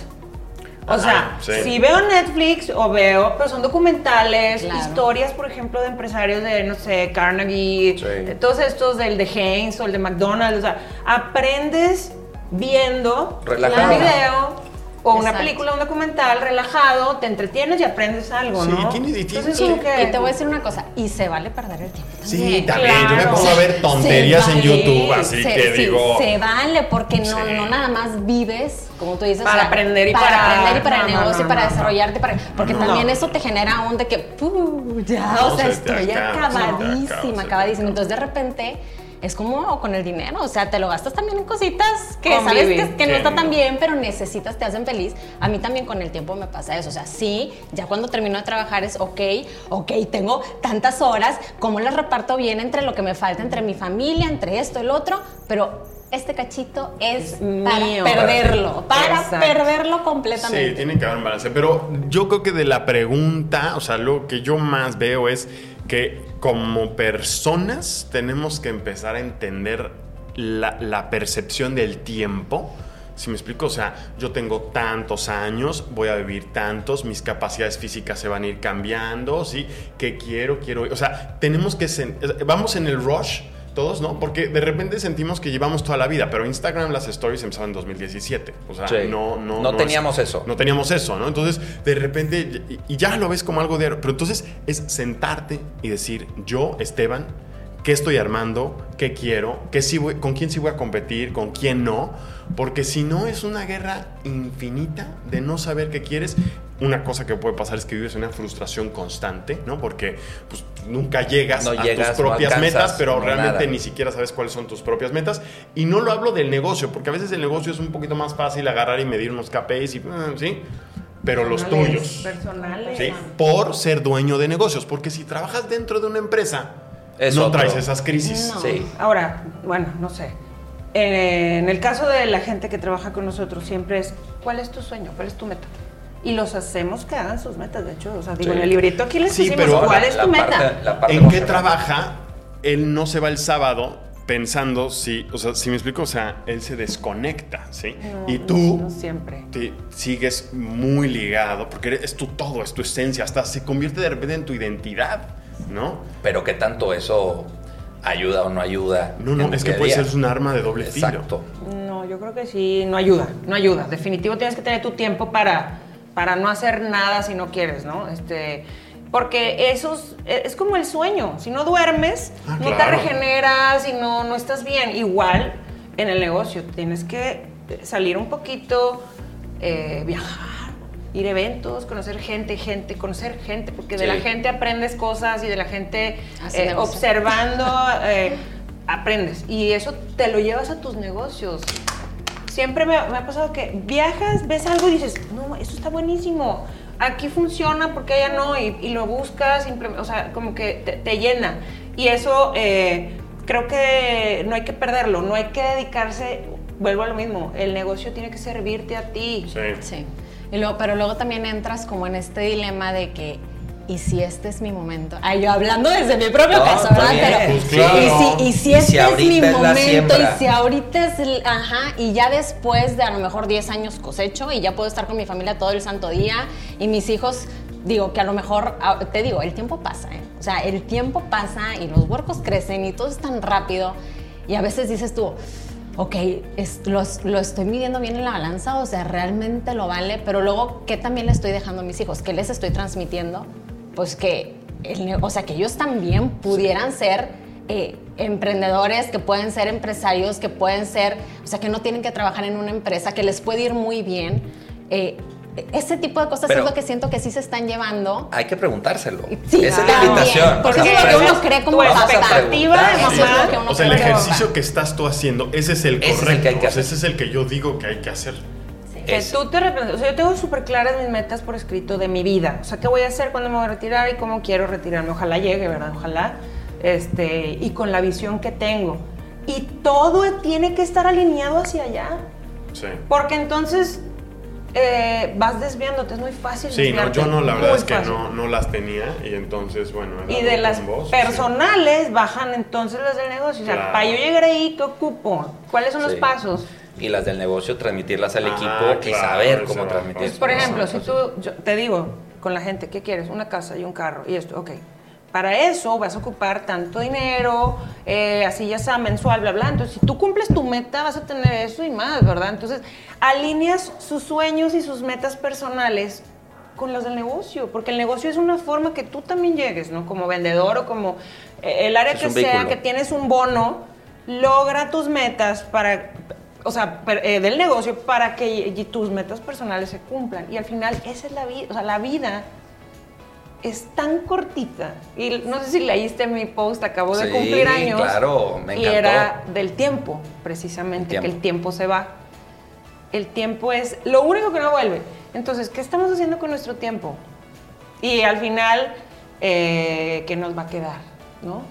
O sea, sí. si veo Netflix o veo, pero son documentales, Claro. historias, por ejemplo, de empresarios de, no sé, Carnegie, Sí. de todos estos del de Heinz o el de McDonald's, o sea, aprendes viendo Relajado. un video o una Exacto. película, un documental, relajado, te entretienes y aprendes algo, Sí, ¿no? tiene- y tiene- Entonces, que... Y te voy a decir una cosa, y se vale perder el tiempo también. Sí, también. Yo me Claro. pongo a ver tonterías Se en vale, YouTube, así se- que sí, digo. Se vale, porque no, Sí. no nada más vives, como tú dices. Para aprender y para- aprender y para no, negocio y no, para desarrollarte. Para, porque No. también eso te genera un de que, "Puh, ya, No, o sea, estoy acaba, se te acabadísima, acabadísima. Entonces, de repente. Es como con el dinero, o sea, te lo gastas también en cositas que sabes que, que no está tan bien, pero necesitas, te hacen feliz. A mí también con el tiempo me pasa eso, o sea, sí, ya cuando termino de trabajar es, ok, ok, tengo tantas horas, ¿cómo las reparto bien entre lo que me falta, entre mi familia, entre esto, el otro? Pero este cachito es, Es para mío. perderlo, para Exacto. perderlo Sí, completamente. tiene que haber un balance. Pero yo creo que de la pregunta, o sea, lo que yo más veo es que como personas tenemos que empezar a entender la, la percepción del tiempo Si me explico, o sea, yo tengo tantos años, voy a vivir tantos, mis capacidades físicas se van a ir cambiando, ¿sí? ¿Qué quiero? Quiero. O sea, tenemos que. Vamos en el rush todos, ¿no? Porque de repente sentimos que llevamos toda la vida, pero Instagram las stories empezaron en 2017. O sea, no, no, no, teníamos eso. No teníamos eso, ¿no? Entonces, de repente, y ya lo ves como algo de... Pero entonces es sentarte y decir, yo, Esteban, ¿qué estoy armando? ¿Qué quiero? ¿Qué sí ¿Con quién sí voy a competir? ¿Con quién no? Porque si no, es una guerra infinita de no saber qué quieres una cosa que puede pasar es que vives una frustración constante, ¿no? Porque pues, nunca llegas a tus propias metas, pero realmente ni siquiera sabes cuáles son tus propias metas. Y no lo hablo del negocio, porque a veces el negocio es un poquito más fácil agarrar y medir unos KPIs y, mm, ¿sí? Pero los tuyos. Personales. ¿sí? Por ser dueño de negocios, porque si trabajas dentro de una empresa, no traes esas crisis. Sí. Ahora, bueno, no sé. En el caso de la gente que trabaja con nosotros, siempre es, ¿cuál es tu sueño? ¿Cuál es tu meta? y los hacemos que hagan sus metas. De hecho, o sea, digo, en el librito aquí les decimos cuál es tu meta. ¿En qué trabaja? Él no se va el sábado pensando si, o sea, si me explico, o sea, él se desconecta, ¿sí? y tú siempre. Te sigues muy ligado, porque es tu todo, es tu esencia, hasta se convierte de repente en tu identidad, ¿no? Pero qué tanto eso ayuda o no ayuda. No, no, es que puede ser un arma de doble filo. Exacto. No, yo creo que sí, no ayuda, no ayuda. Definitivo tienes que tener tu tiempo para para no hacer nada si no quieres, ¿no? Este, porque eso es, como el sueño. Si no duermes, ah, no te regeneras y no, no estás bien. Igual en el negocio, tienes que salir un poquito, eh, viajar, ir a eventos, conocer gente, gente, conocer gente, porque de la gente aprendes cosas y de la gente eh, observando eh, aprendes. Y eso te lo llevas a tus negocios siempre me, ha pasado que viajas, ves algo y dices, no, esto está buenísimo, aquí funciona, porque allá no, y, lo buscas, o sea, como que te, llena. Y eso eh, creo que no hay que perderlo, no hay que dedicarse, vuelvo a lo mismo, el negocio tiene que servirte a ti. Sí. sí. Y luego, pero luego también entras como en este dilema de que ¿y si este es mi momento? Ay, yo hablando desde mi propio caso, ¿verdad? Pero, pues claro. y, si, y si este es mi momento, y si ahorita es, ajá, y ya después de a lo mejor 10 años cosecho y ya puedo estar con mi familia todo el santo día y mis hijos, digo que a lo mejor, ah, te digo, el tiempo pasa, ¿eh? O sea, el tiempo pasa y los huercos crecen y todo es tan rápido y a veces dices tú, ok, lo, lo, estoy midiendo bien en la balanza, o sea, realmente lo vale, pero luego, ¿qué también le estoy dejando a mis hijos? ¿Qué les estoy transmitiendo? pues que, o sea, que ellos también pudieran ser eh, emprendedores, que pueden ser empresarios, que pueden ser, o sea, que no tienen que trabajar en una empresa, que les puede ir muy bien. Eh, ese tipo de cosas es lo que siento que sí se están llevando. Hay que preguntárselo. Sí, Esa es la invitación. Porque es lo que uno cree como expectativa. o sea, el ejercicio que estás tú haciendo, ese es el correcto. ese es el que yo digo que hay que hacer. Que tú te O sea, yo tengo súper claras mis metas por escrito de mi vida. O sea, qué voy a hacer cuando me voy a retirar y cómo quiero retirarme. Ojalá llegue, ¿verdad? Ojalá. Este, y con la visión que tengo. Y todo tiene que estar alineado hacia allá. Sí. Porque entonces eh, vas desviándote, es muy fácil. Sí, no, yo no, la verdad es que no, no, las tenía y entonces, bueno. Y de las personales bajan entonces las del negocio. O sea, para yo llegar ahí, ¿qué ocupo? ¿Cuáles son los pasos? y las del negocio transmitirlas al equipo y saber cómo transmitir. por ejemplo, si tú, te digo con la gente, ¿qué quieres? Una casa y un carro y esto, ok. Para eso vas a ocupar tanto dinero, eh, así ya sea mensual, bla, bla. Entonces, si tú cumples tu meta, vas a tener eso y más, ¿verdad? Entonces, alineas sus sueños y sus metas personales con las del negocio, porque el negocio es una forma que tú también llegues, ¿no? Como vendedor o como eh, el área que sea, que tienes un bono, logra tus metas para o sea, eh, del negocio para que tus metas personales se cumplan. Y al final esa es la vida, o sea, la vida es tan cortita. Y no sé si leíste mi post, acabo de cumplir años. claro, me encantó. Y era del tiempo, precisamente, que el tiempo se va. El tiempo es lo único que no vuelve. Entonces, ¿qué estamos haciendo con nuestro tiempo? Y al final, eh, ¿qué nos va a quedar? ¿No?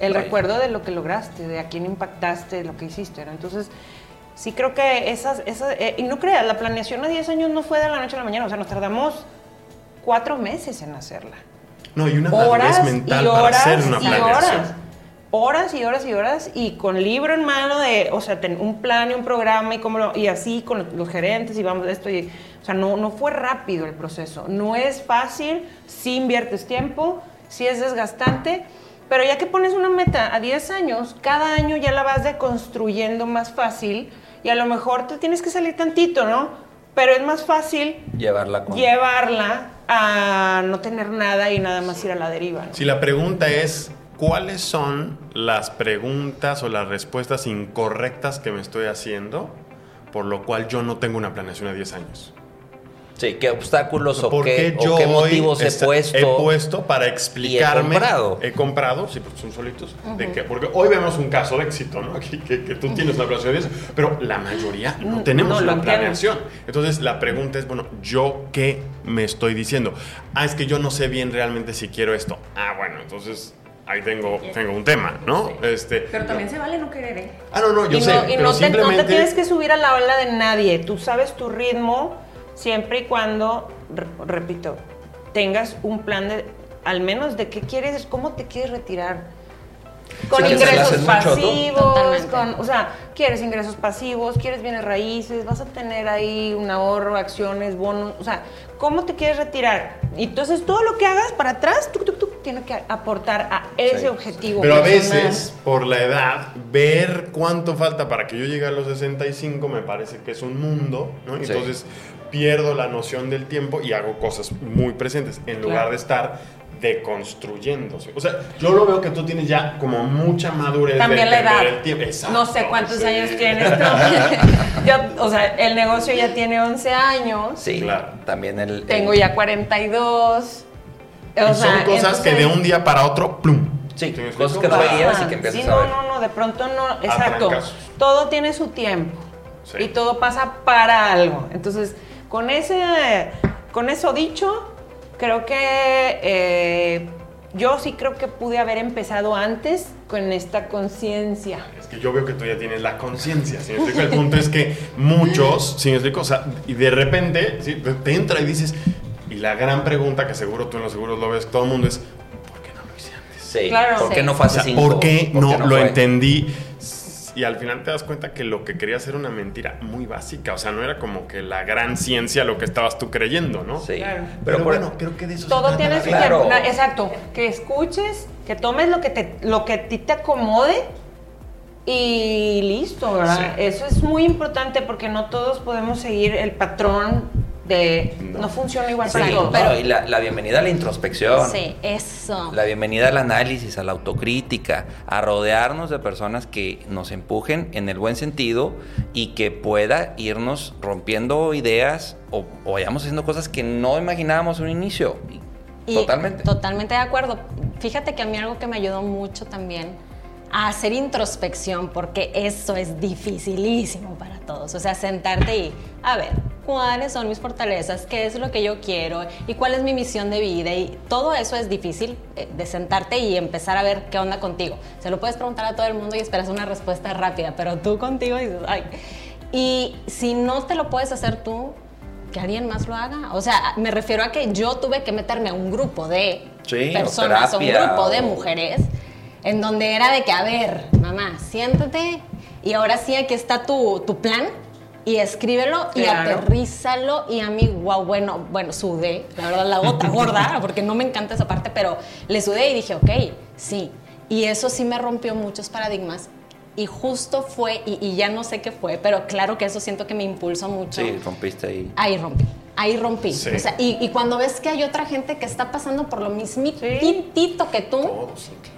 El recuerdo de lo que lograste, de a quién impactaste, de lo que hiciste. ¿no? Entonces, sí creo que esas, esas eh, y no creas, la planeación a 10 años no fue de la noche a la mañana, o sea, nos tardamos cuatro meses en hacerla. No, y una horas mental para hacer una planeación. horas y horas y horas y con libro en mano de, o sea, ten un plan y un programa y, cómo lo- y así con los gerentes y vamos de esto. Y, o sea, no, no fue rápido el proceso. No es fácil, sí inviertes tiempo, sí es desgastante, pero ya que pones una meta a 10 años, cada año ya la vas deconstruyendo más fácil y a lo mejor te tienes que salir tantito, ¿no? Pero es más fácil Llevarla con... llevarla a no tener nada y nada más ir a la deriva. Si la pregunta es, ¿cuáles son las preguntas o las respuestas incorrectas que me estoy haciendo? Por lo cual yo no tengo una planeación a 10 años. Sí, qué obstáculos o ¿Por qué, qué o qué motivos he puesto. He puesto para explicarme. comprado. He comprado, sí, porque son solitos. de que, porque hoy vemos un caso de éxito, ¿no? Aquí, que, que tú tienes una planeación de eso, pero la mayoría no tenemos no lo una entiendo. planeación. Entonces la pregunta es, bueno, ¿yo qué me estoy diciendo? Ah, es que yo no sé bien realmente si quiero esto. Ah, bueno, entonces ahí tengo, tengo un tema, ¿no? Este, Pero también se vale no querer, ¿eh? Ah, no, no, yo y sé. no, y pero no te, no te simplemente- tienes que subir a la ola de nadie. Tú sabes tu ritmo siempre y cuando, re- repito, tengas un plan de, al menos de qué quieres, cómo te quieres retirar. Con Sí, ingresos pasivos, con, o sea, quieres ingresos pasivos, quieres bienes raíces, vas a tener ahí un ahorro, acciones, bonos, o sea, ¿cómo te quieres retirar? Y entonces todo lo que hagas para atrás, tuc, tuc, tuc, tiene que aportar a ese Sí. objetivo. Pero a veces, por la edad, ver cuánto falta para que yo llegue a los 65 me parece que es un mundo, ¿no? Sí. Entonces pierdo la noción del tiempo y hago cosas muy presentes en lugar Claro. de estar deconstruyéndose. O sea, yo lo veo que tú tienes ya como mucha madurez También de la edad. el tiempo. Exacto, no sé cuántos sí. años tienes tú. Yo, o sea, el negocio ya tiene 11 años. Sí, Claro. también el... Tengo el- ya 42. Y O son sea, cosas que de un día para otro, plum. Sí, cosas que no veías y que empiezas sí, a no, ver. no, no, de pronto no. Exacto. Todo tiene su tiempo. Sí. Y todo pasa para algo. Entonces, con ese, con eso dicho, creo que eh, yo sí creo que pude haber empezado antes con esta conciencia. Es que yo veo que tú ya tienes la conciencia, ¿sí? El punto es que muchos, ¿sí me explico? O sea, y de repente, ¿sí? te entra y dices, y la gran pregunta que seguro tú en los seguros lo ves, todo el mundo es, ¿por qué no lo hice antes? Sí, Claro. ¿por qué Sí. no fue O? ¿por qué no, lo fue? entendí? Y al final te das cuenta que lo que querías era una mentira muy básica, o sea, no era como que la gran ciencia lo que estabas tú creyendo, ¿no? Sí, Claro. Pero, bueno, creo que de eso se Todo trata tiene su. Claro. Exacto. Que escuches, que tomes lo que, te, lo que a ti te acomode y listo, ¿verdad? Sí. Eso es muy importante porque no todos podemos seguir el patrón de... No. No, funciona igual Sí, para no, todos. y la, la bienvenida a la introspección. Sí, eso. La bienvenida al análisis, a la autocrítica, a rodearnos de personas que nos empujen en el buen sentido y que pueda irnos rompiendo ideas o, o vayamos haciendo cosas que no imaginábamos a un inicio. Y Totalmente. Totalmente de acuerdo. Fíjate que a mí algo que me ayudó mucho también a hacer introspección, porque eso es dificilísimo para todos. O sea, sentarte y, a ver, ¿cuáles son mis fortalezas? ¿Qué es lo que yo quiero? ¿Y cuál es mi misión de vida? Y todo eso es difícil eh, de sentarte y empezar a ver qué onda contigo. Se lo puedes preguntar a todo el mundo y esperas una respuesta rápida, pero tú contigo dices, ay. Y si no te lo puedes hacer tú, que alguien más lo haga. O sea, me refiero a que yo tuve que meterme a un grupo de Sí, personas, a un grupo de mujeres, en donde era de que, a ver, mamá, siéntate y ahora sí aquí está tu, tu plan y escríbelo y Claro. aterrízalo y a mí, wow, bueno, bueno, sudé, la verdad, la gota gorda, porque no me encanta esa parte, pero le sudé y dije, ok, sí. Y eso sí me rompió muchos paradigmas. Y justo fue, y, y ya no sé qué fue, pero claro que eso siento que me impulsó mucho. Sí, rompiste ahí. Ahí rompí. Ahí rompí. Sí. O sea, y, y cuando ves que hay otra gente que está pasando por lo mismitito que tú Todos, sí, claro.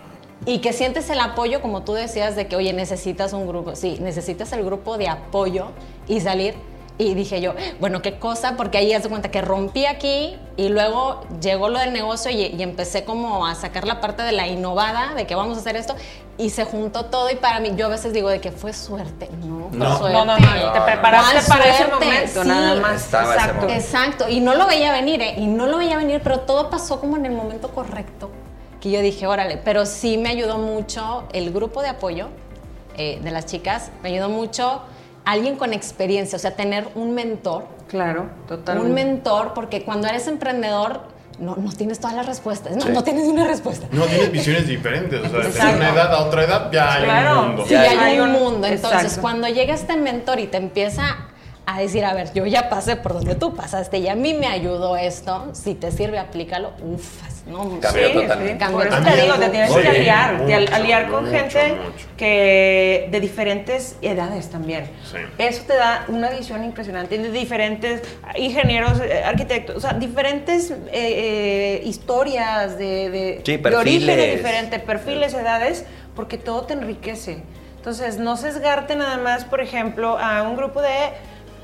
Y que sientes el apoyo, como tú decías, de que, oye, necesitas un grupo. Sí, necesitas el grupo de apoyo y salir. Y dije yo, bueno, qué cosa, porque ahí haz de cuenta que rompí aquí y luego llegó lo del negocio y, y empecé como a sacar la parte de la innovada, de que vamos a hacer esto, y se juntó todo. Y para mí, yo a veces digo de que fue suerte. No, fue No. suerte. No, no, no, te no. preparaste ¿Cuál para ese suerte? momento, Sí. nada más. Estaba ese Exacto. momento. Exacto, y no lo veía venir, ¿eh? Y no lo veía venir, pero todo pasó como en el momento correcto. Que yo dije, órale, pero sí me ayudó mucho el grupo de apoyo eh, de las chicas, me ayudó mucho alguien con experiencia, o sea, tener un mentor. Claro, totalmente. Un mentor, porque cuando eres emprendedor, no, no tienes todas las respuestas, no, no tienes una respuesta. No, tienes visiones diferentes. O sea, de una edad a otra edad ya hay Claro. un mundo. Sí, Ya hay, hay un un- mundo. Entonces, exacto. cuando llega este mentor y te empieza a decir, a ver, yo ya pasé por donde tú pasaste y a mí me ayudó esto, si te sirve, aplícalo, ufas, ¿no? Cambió Sí, totalmente. sí. Cambió Por eso te digo, tienes Sí, que aliar, te aliar con mucho, gente mucho. que de diferentes edades también. Sí. Eso te da una visión impresionante de diferentes ingenieros, eh, arquitectos, o sea, diferentes eh, eh, historias de, de, Sí, de orígenes diferentes, perfiles, edades, porque todo te enriquece. Entonces, no sesgarte nada más, por ejemplo, a un grupo de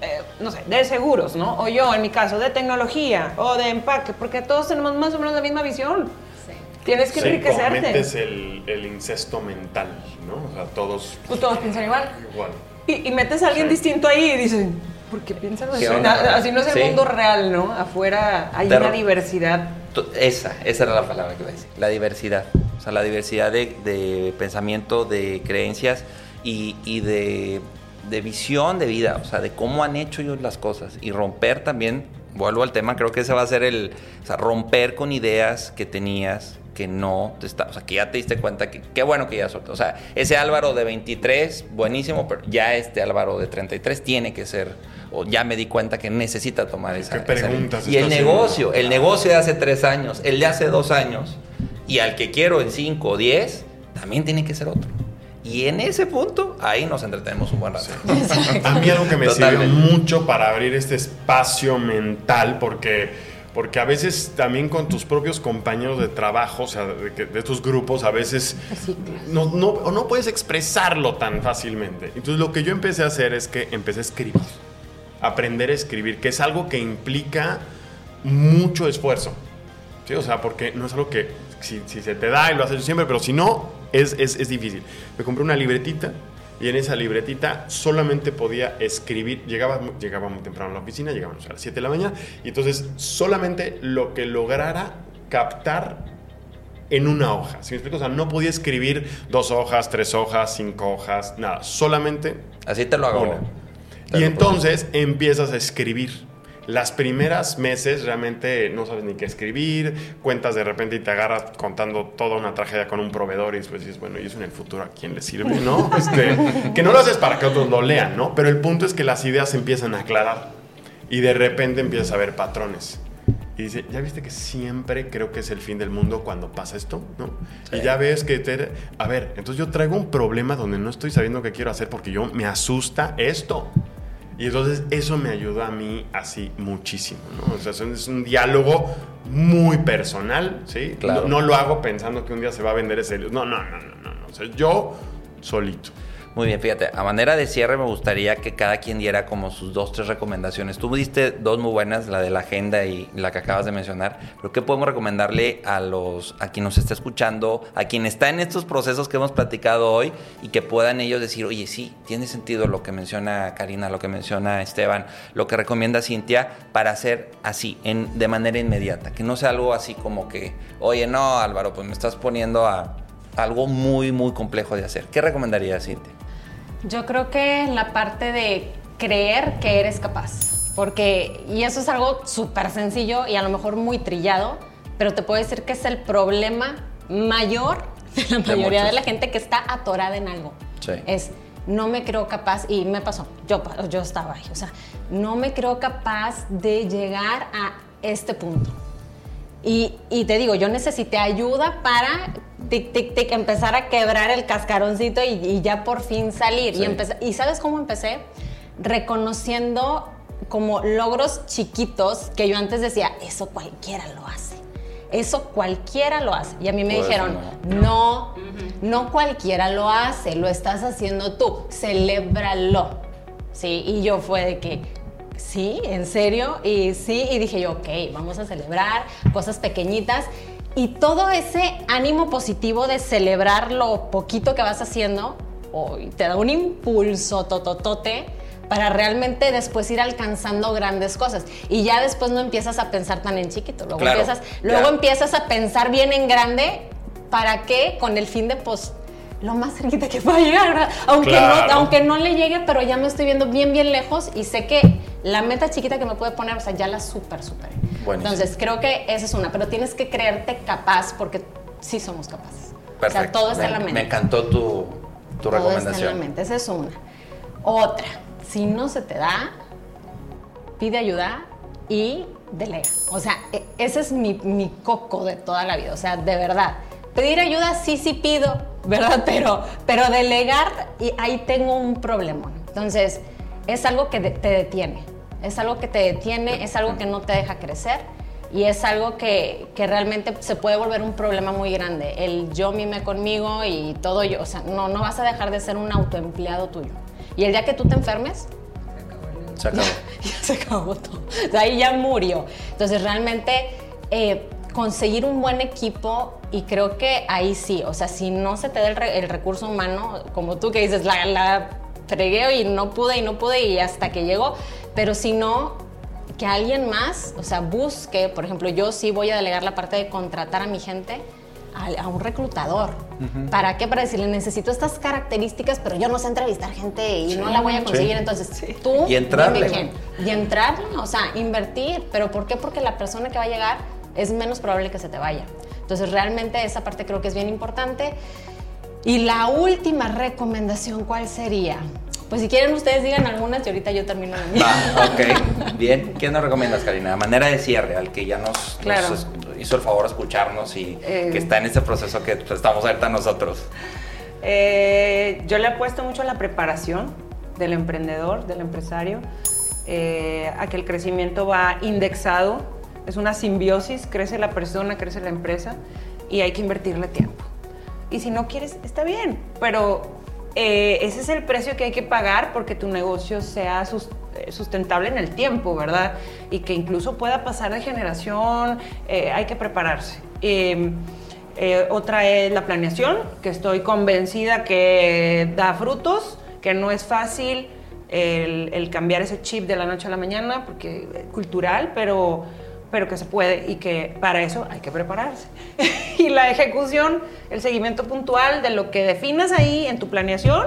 eh, no sé, de seguros, ¿no? O yo, en mi caso, de tecnología o de empaque, porque todos tenemos más o menos la misma visión. Sí. Tienes que Sí, enriquecerte. cometes el, el incesto mental, ¿no? O sea, todos Pues todos piensan igual. igual. Y, y metes a alguien Sí. distinto ahí y dicen, ¿por qué piensan así? Así no es el Sí. mundo real, ¿no? Afuera hay una diversidad. Esa, esa era la palabra que iba a decir. La diversidad. O sea, la diversidad de, de pensamiento, de creencias y, y de, de visión de vida. O sea, de cómo han hecho ellos las cosas. Y romper también, vuelvo al tema, creo que ese va a ser el. O sea, romper con ideas que tenías que no te está, o sea, que ya te diste cuenta que qué bueno que ya soltó. O sea, ese Álvaro de 23, buenísimo, pero ya este Álvaro de 33 tiene que ser, o ya me di cuenta que necesita tomar esa. ¿Qué esa- y el negocio, el negocio de hace tres años, el de hace dos años, y al que quiero en cinco o diez, también tiene que ser otro. Y en ese punto, ahí nos entretenemos un buen rato. A mí algo que me Totalmente. sirve mucho para abrir este espacio mental, porque, porque a veces también con tus propios compañeros de trabajo, o sea, de, de estos grupos, a veces no, no, o no puedes expresarlo tan fácilmente. Entonces lo que yo empecé a hacer es que empecé a escribir, aprender a escribir, que es algo que implica mucho esfuerzo. ¿sí? O sea, porque no es algo que si, si se te da y lo haces siempre, pero si no, es, es, es difícil. Me compré una libretita y en esa libretita solamente podía escribir. Llegaba, llegaba muy temprano a la oficina, llegábamos a las 7 de la mañana, y entonces solamente lo que lograra captar en una hoja. ¿Sí me explico? O sea, no podía escribir dos hojas, tres hojas, cinco hojas, nada. Solamente Así te lo hago. una. Te Y lo entonces empiezas a escribir. Las primeras meses realmente no sabes ni qué escribir, cuentas de repente y te agarras contando toda una tragedia con un proveedor y después dices, bueno, ¿y eso en el futuro a quién le sirve? ¿No? Este, que no lo haces para que otros lo lean, ¿no? Pero el punto es que las ideas se empiezan a aclarar y de repente empiezas a ver patrones. Y dice, ¿ya viste que siempre creo que es el fin del mundo cuando pasa esto? ¿No? Y ya ves que, te- a ver, entonces yo traigo un problema donde no estoy sabiendo qué quiero hacer porque yo me asusta esto. Y entonces eso me ayudó a mí así muchísimo, ¿no? O sea, es un- diálogo muy personal, ¿sí? Claro. No, no lo hago pensando que un día se va a vender ese... No, no, no, no, no. O sea, yo solito. Muy bien, fíjate, a manera de cierre me gustaría que cada quien diera como sus dos, tres recomendaciones. Tú diste dos muy buenas, la de la agenda y la que acabas de mencionar, pero ¿qué podemos recomendarle a los, a quien nos está escuchando, a quien está en estos procesos que hemos platicado hoy y que puedan ellos decir, oye, sí, tiene sentido lo que menciona Karina, lo que menciona Esteban, lo que recomienda Cintia para hacer así, en, de manera inmediata, que no sea algo así como que, oye, no, Álvaro, pues me estás poniendo a algo muy, muy complejo de hacer. ¿Qué recomendarías, Cintia? Yo creo que la parte de creer que eres capaz, porque, y eso es algo súper sencillo y a lo mejor muy trillado, pero te puedo decir que es el problema mayor de la De mayoría de muchos. la gente que está atorada en algo. Sí. Es, no me creo capaz, y me pasó, yo, yo estaba ahí, o sea, no me creo capaz de llegar a este punto. Y, y te digo, yo necesité ayuda para tic, tic, tic, empezar a quebrar el cascaroncito y, y ya por fin salir. Sí. Y, empecé- ¿Y sabes cómo empecé? Reconociendo como logros chiquitos que yo antes decía, eso cualquiera lo hace. Eso cualquiera lo hace. Y a mí me Pues dijeron, no, no cualquiera lo hace, lo estás haciendo tú, celébralo. Sí, y yo fue de que, sí, en serio, y sí, y dije yo, ok, vamos a celebrar cosas pequeñitas. Y todo ese ánimo positivo de celebrar lo poquito que vas haciendo, hoy te da un impulso tototote para realmente después ir alcanzando grandes cosas. Y ya después no empiezas a pensar tan en chiquito, luego, Claro, empiezas, luego empiezas a pensar bien en grande, ¿para qué? Con el fin de, pues, lo más cerquita que pueda llegar, ¿verdad? Aunque, Claro. no, aunque no le llegue, pero ya me estoy viendo bien, bien lejos y sé que la meta chiquita que me puede poner, o sea, ya la súper, súper. Entonces, creo que esa es una, pero tienes que creerte capaz porque sí somos capaces. O sea, todo está en Me- la mente. Me encantó tu, tu Todo está en la recomendación. mente, esa es una. Otra, si no se te da, pide ayuda y delega. O sea, e- ese es mi, mi coco de toda la vida. O sea, de verdad. Pedir ayuda sí, sí pido, ¿verdad? Pero, pero delegar, y ahí tengo un problema. Entonces, es algo que te detiene. Es algo que te detiene, es algo que no te deja crecer. Y es algo que, que realmente se puede volver un problema muy grande. El yo mime conmigo y todo yo. O sea, no, no vas a dejar de ser un autoempleado tuyo. Y el día que tú te enfermes, Se acabó. ya se acabó todo. O sea, ahí ya murió. Entonces, realmente, eh, conseguir un buen equipo, y creo que ahí sí, o sea, si no se te da el, re- el recurso humano, como tú que dices, la, la fregué y no pude y no pude y hasta que llegó, pero si no, que alguien más, o sea, busque, por ejemplo, yo sí voy a delegar la parte de contratar a mi gente a, a un reclutador. ¿Para qué? Para decirle, necesito estas características, pero yo no sé entrevistar gente y no la voy a conseguir. Entonces, tú Y entrarle. dime quién. Y entrarle, o sea, invertir. ¿Pero por qué? Porque la persona que va a llegar es menos probable que se te vaya. Entonces, realmente esa parte creo que es bien importante. Y la última recomendación, ¿cuál sería? Pues si quieren ustedes digan algunas y ahorita yo termino la mía. Va, ok. Bien. ¿Qué nos recomiendas, Karina? Manera de cierre, al que ya nos, Claro. hizo el favor de escucharnos y Eh. que está en este proceso que estamos ahorita nosotros. Eh, yo le apuesto mucho a la preparación del emprendedor, del empresario, eh, a que el crecimiento va indexado, es una simbiosis, crece la persona, crece la empresa y hay que invertirle tiempo. Y si no quieres, está bien, pero eh, ese es el precio que hay que pagar porque tu negocio sea eh, sustentable en el tiempo, ¿verdad? Y que incluso pueda pasar de generación, eh, hay que prepararse. Eh, eh, otra es la planeación, que estoy convencida que da frutos, que no es fácil el, el cambiar ese chip de la noche a la mañana, porque es cultural, pero, pero que se puede y que para eso hay que prepararse. y la ejecución, el seguimiento puntual de lo que definas ahí en tu planeación,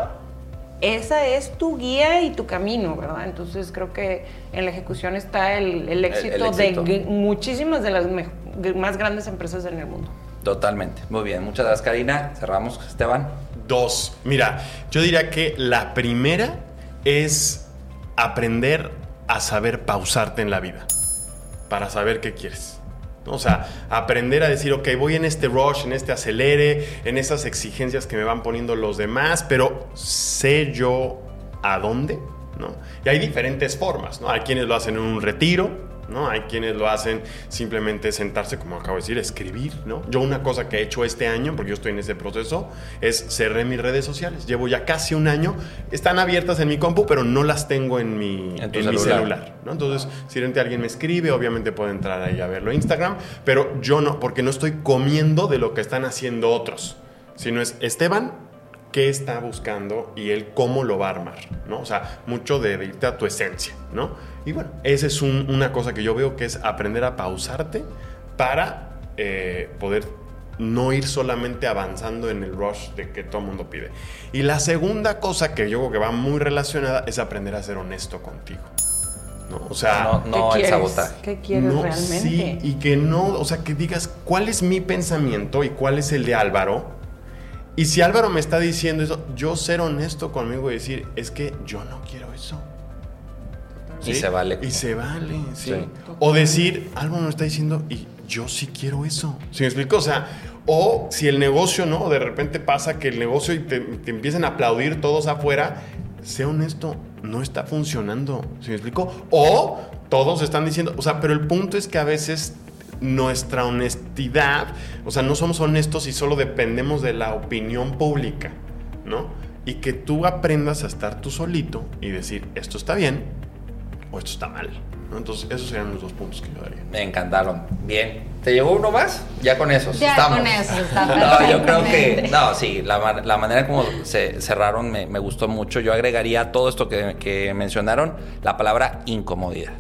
esa es tu guía y tu camino, ¿verdad? Entonces creo que en la ejecución está el, el éxito, éxito. de muchísimas de las más grandes empresas en el mundo. Totalmente. Muy bien. Muchas gracias, Karina. Cerramos, Esteban. Dos. Mira, yo diría que la primera es aprender a saber pausarte en la vida para saber qué quieres. O sea, aprender a decir, ok, voy en este rush, en este acelere, en esas exigencias que me van poniendo los demás, pero sé yo a dónde, ¿no? Y hay diferentes formas, ¿no? Hay quienes lo hacen en un retiro, ¿no? Hay quienes lo hacen simplemente sentarse, como acabo de decir, escribir, ¿no? Yo una cosa que he hecho este año, porque yo estoy en ese proceso, es cerré mis redes sociales. Llevo ya casi un año, están abiertas en mi compu, pero no las tengo en mi, En en mi celular. celular. ¿no? Entonces, si de repente alguien me escribe, obviamente puedo entrar ahí a verlo en Instagram, pero yo no, porque no estoy comiendo de lo que están haciendo otros, sino es Esteban, qué está buscando y él cómo lo va a armar, ¿no? O sea, mucho de irte a tu esencia, ¿no? Y bueno, esa es un- una cosa que yo veo que es aprender a pausarte para eh, poder no ir solamente avanzando en el rush de que todo el mundo pide. Y la segunda cosa que yo creo que va muy relacionada es aprender a ser honesto contigo. ¿no? O sea, No, no ¿Qué el quieres? sabotaje. ¿Qué quieres no, realmente? Sí, y que no, o sea, que digas cuál es mi pensamiento y cuál es el de Álvaro. Y si Álvaro me está diciendo eso, yo ser honesto conmigo y decir, es que yo no quiero eso. Y se vale. Y se vale, sí. Sí. O decir, Álvaro me está diciendo, y yo sí quiero eso. ¿Sí me explico? O sea, o si el negocio, ¿no? De repente pasa que el negocio y te, te empiezan a aplaudir todos afuera, sé honesto, no está funcionando. ¿Sí me explico? O todos están diciendo, o sea, pero el punto es que a veces nuestra honestidad, o sea, no somos honestos y solo dependemos de la opinión pública, ¿no? Y que tú aprendas a estar tú solito y decir, esto está bien o esto está mal. Entonces, esos serían los dos puntos que yo daría. Me encantaron. Bien. ¿Te llegó uno más? Ya con esos. Ya estamos. con eso está No, yo creo que. No, sí, la, la manera como se cerraron me, me gustó mucho. Yo agregaría a todo esto que, que mencionaron la palabra incomodidad.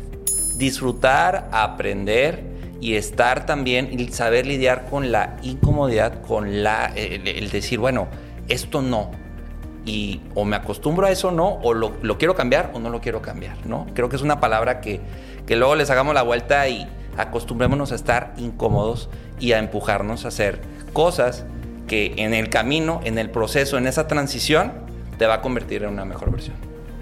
Disfrutar, aprender y estar también y saber lidiar con la incomodidad, con la, el, el decir, bueno, esto no. Y o me acostumbro a eso o no, o lo, lo, quiero cambiar o no lo quiero cambiar, ¿no? Creo que es una palabra que, que luego les hagamos la vuelta y acostumbrémonos a estar incómodos y a empujarnos a hacer cosas que en el camino, en el proceso, en esa transición, te va a convertir en una mejor versión.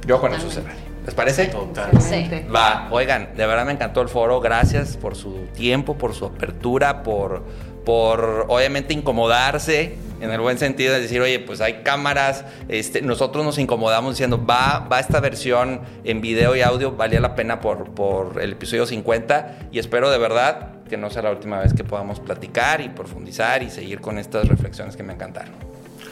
Yo con eso cerraré. ¿Les parece? Totalmente. Va, oigan, de verdad me encantó el foro. Gracias por su tiempo, por su apertura, por, por obviamente incomodarse en el buen sentido de decir, oye, pues hay cámaras, este, nosotros nos incomodamos diciendo, va, va esta versión en video y audio, valía la pena por, por el episodio 50 y espero de verdad que no sea la última vez que podamos platicar y profundizar y seguir con estas reflexiones que me encantaron.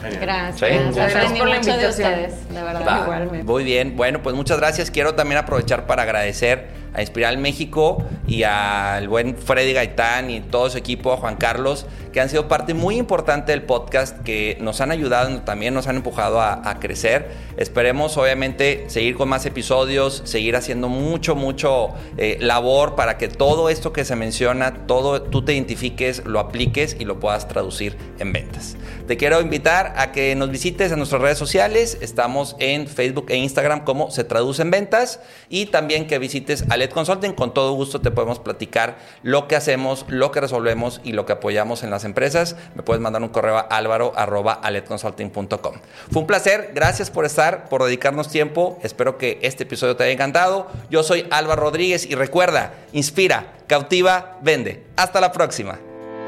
Gracias. ¿Sí? Gracias, gracias por la invitación. de ustedes, de verdad. Va, Igualmente. Muy bien. Bueno, pues muchas gracias. Quiero también aprovechar para agradecer a Espiral México y al buen Freddy Gaitán y todo su equipo, a Juan Carlos, que han sido parte muy importante del podcast, que nos han ayudado, también nos han empujado a, crecer. Esperemos, obviamente, seguir con más episodios, seguir haciendo mucho, mucho eh, labor para que todo esto que se menciona, todo tú te identifiques, lo apliques y lo puedas traducir en ventas. Te quiero invitar a que nos visites en nuestras redes sociales. Estamos en Facebook e Instagram como Se Traduce en Ventas y también que visites a LED Consulting. Con todo gusto te podemos platicar lo que hacemos, lo que resolvemos y lo que apoyamos en las empresas. Me puedes mandar un correo a álvaro.aledconsulting.com. Fue un placer. Gracias por estar, por dedicarnos tiempo. Espero que este episodio te haya encantado. Yo soy Álvaro Rodríguez y recuerda, inspira, cautiva, vende. Hasta la próxima.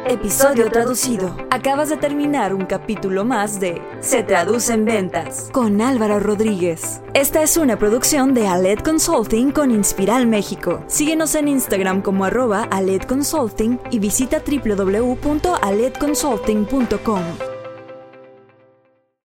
Episodio traducido. Acabas de terminar un capítulo más de Se traduce en ventas con Álvaro Rodríguez. Esta es una producción de Aled Consulting con Inspiral México. Síguenos en Instagram como arroba Aled Consulting y visita www.aledconsulting.com.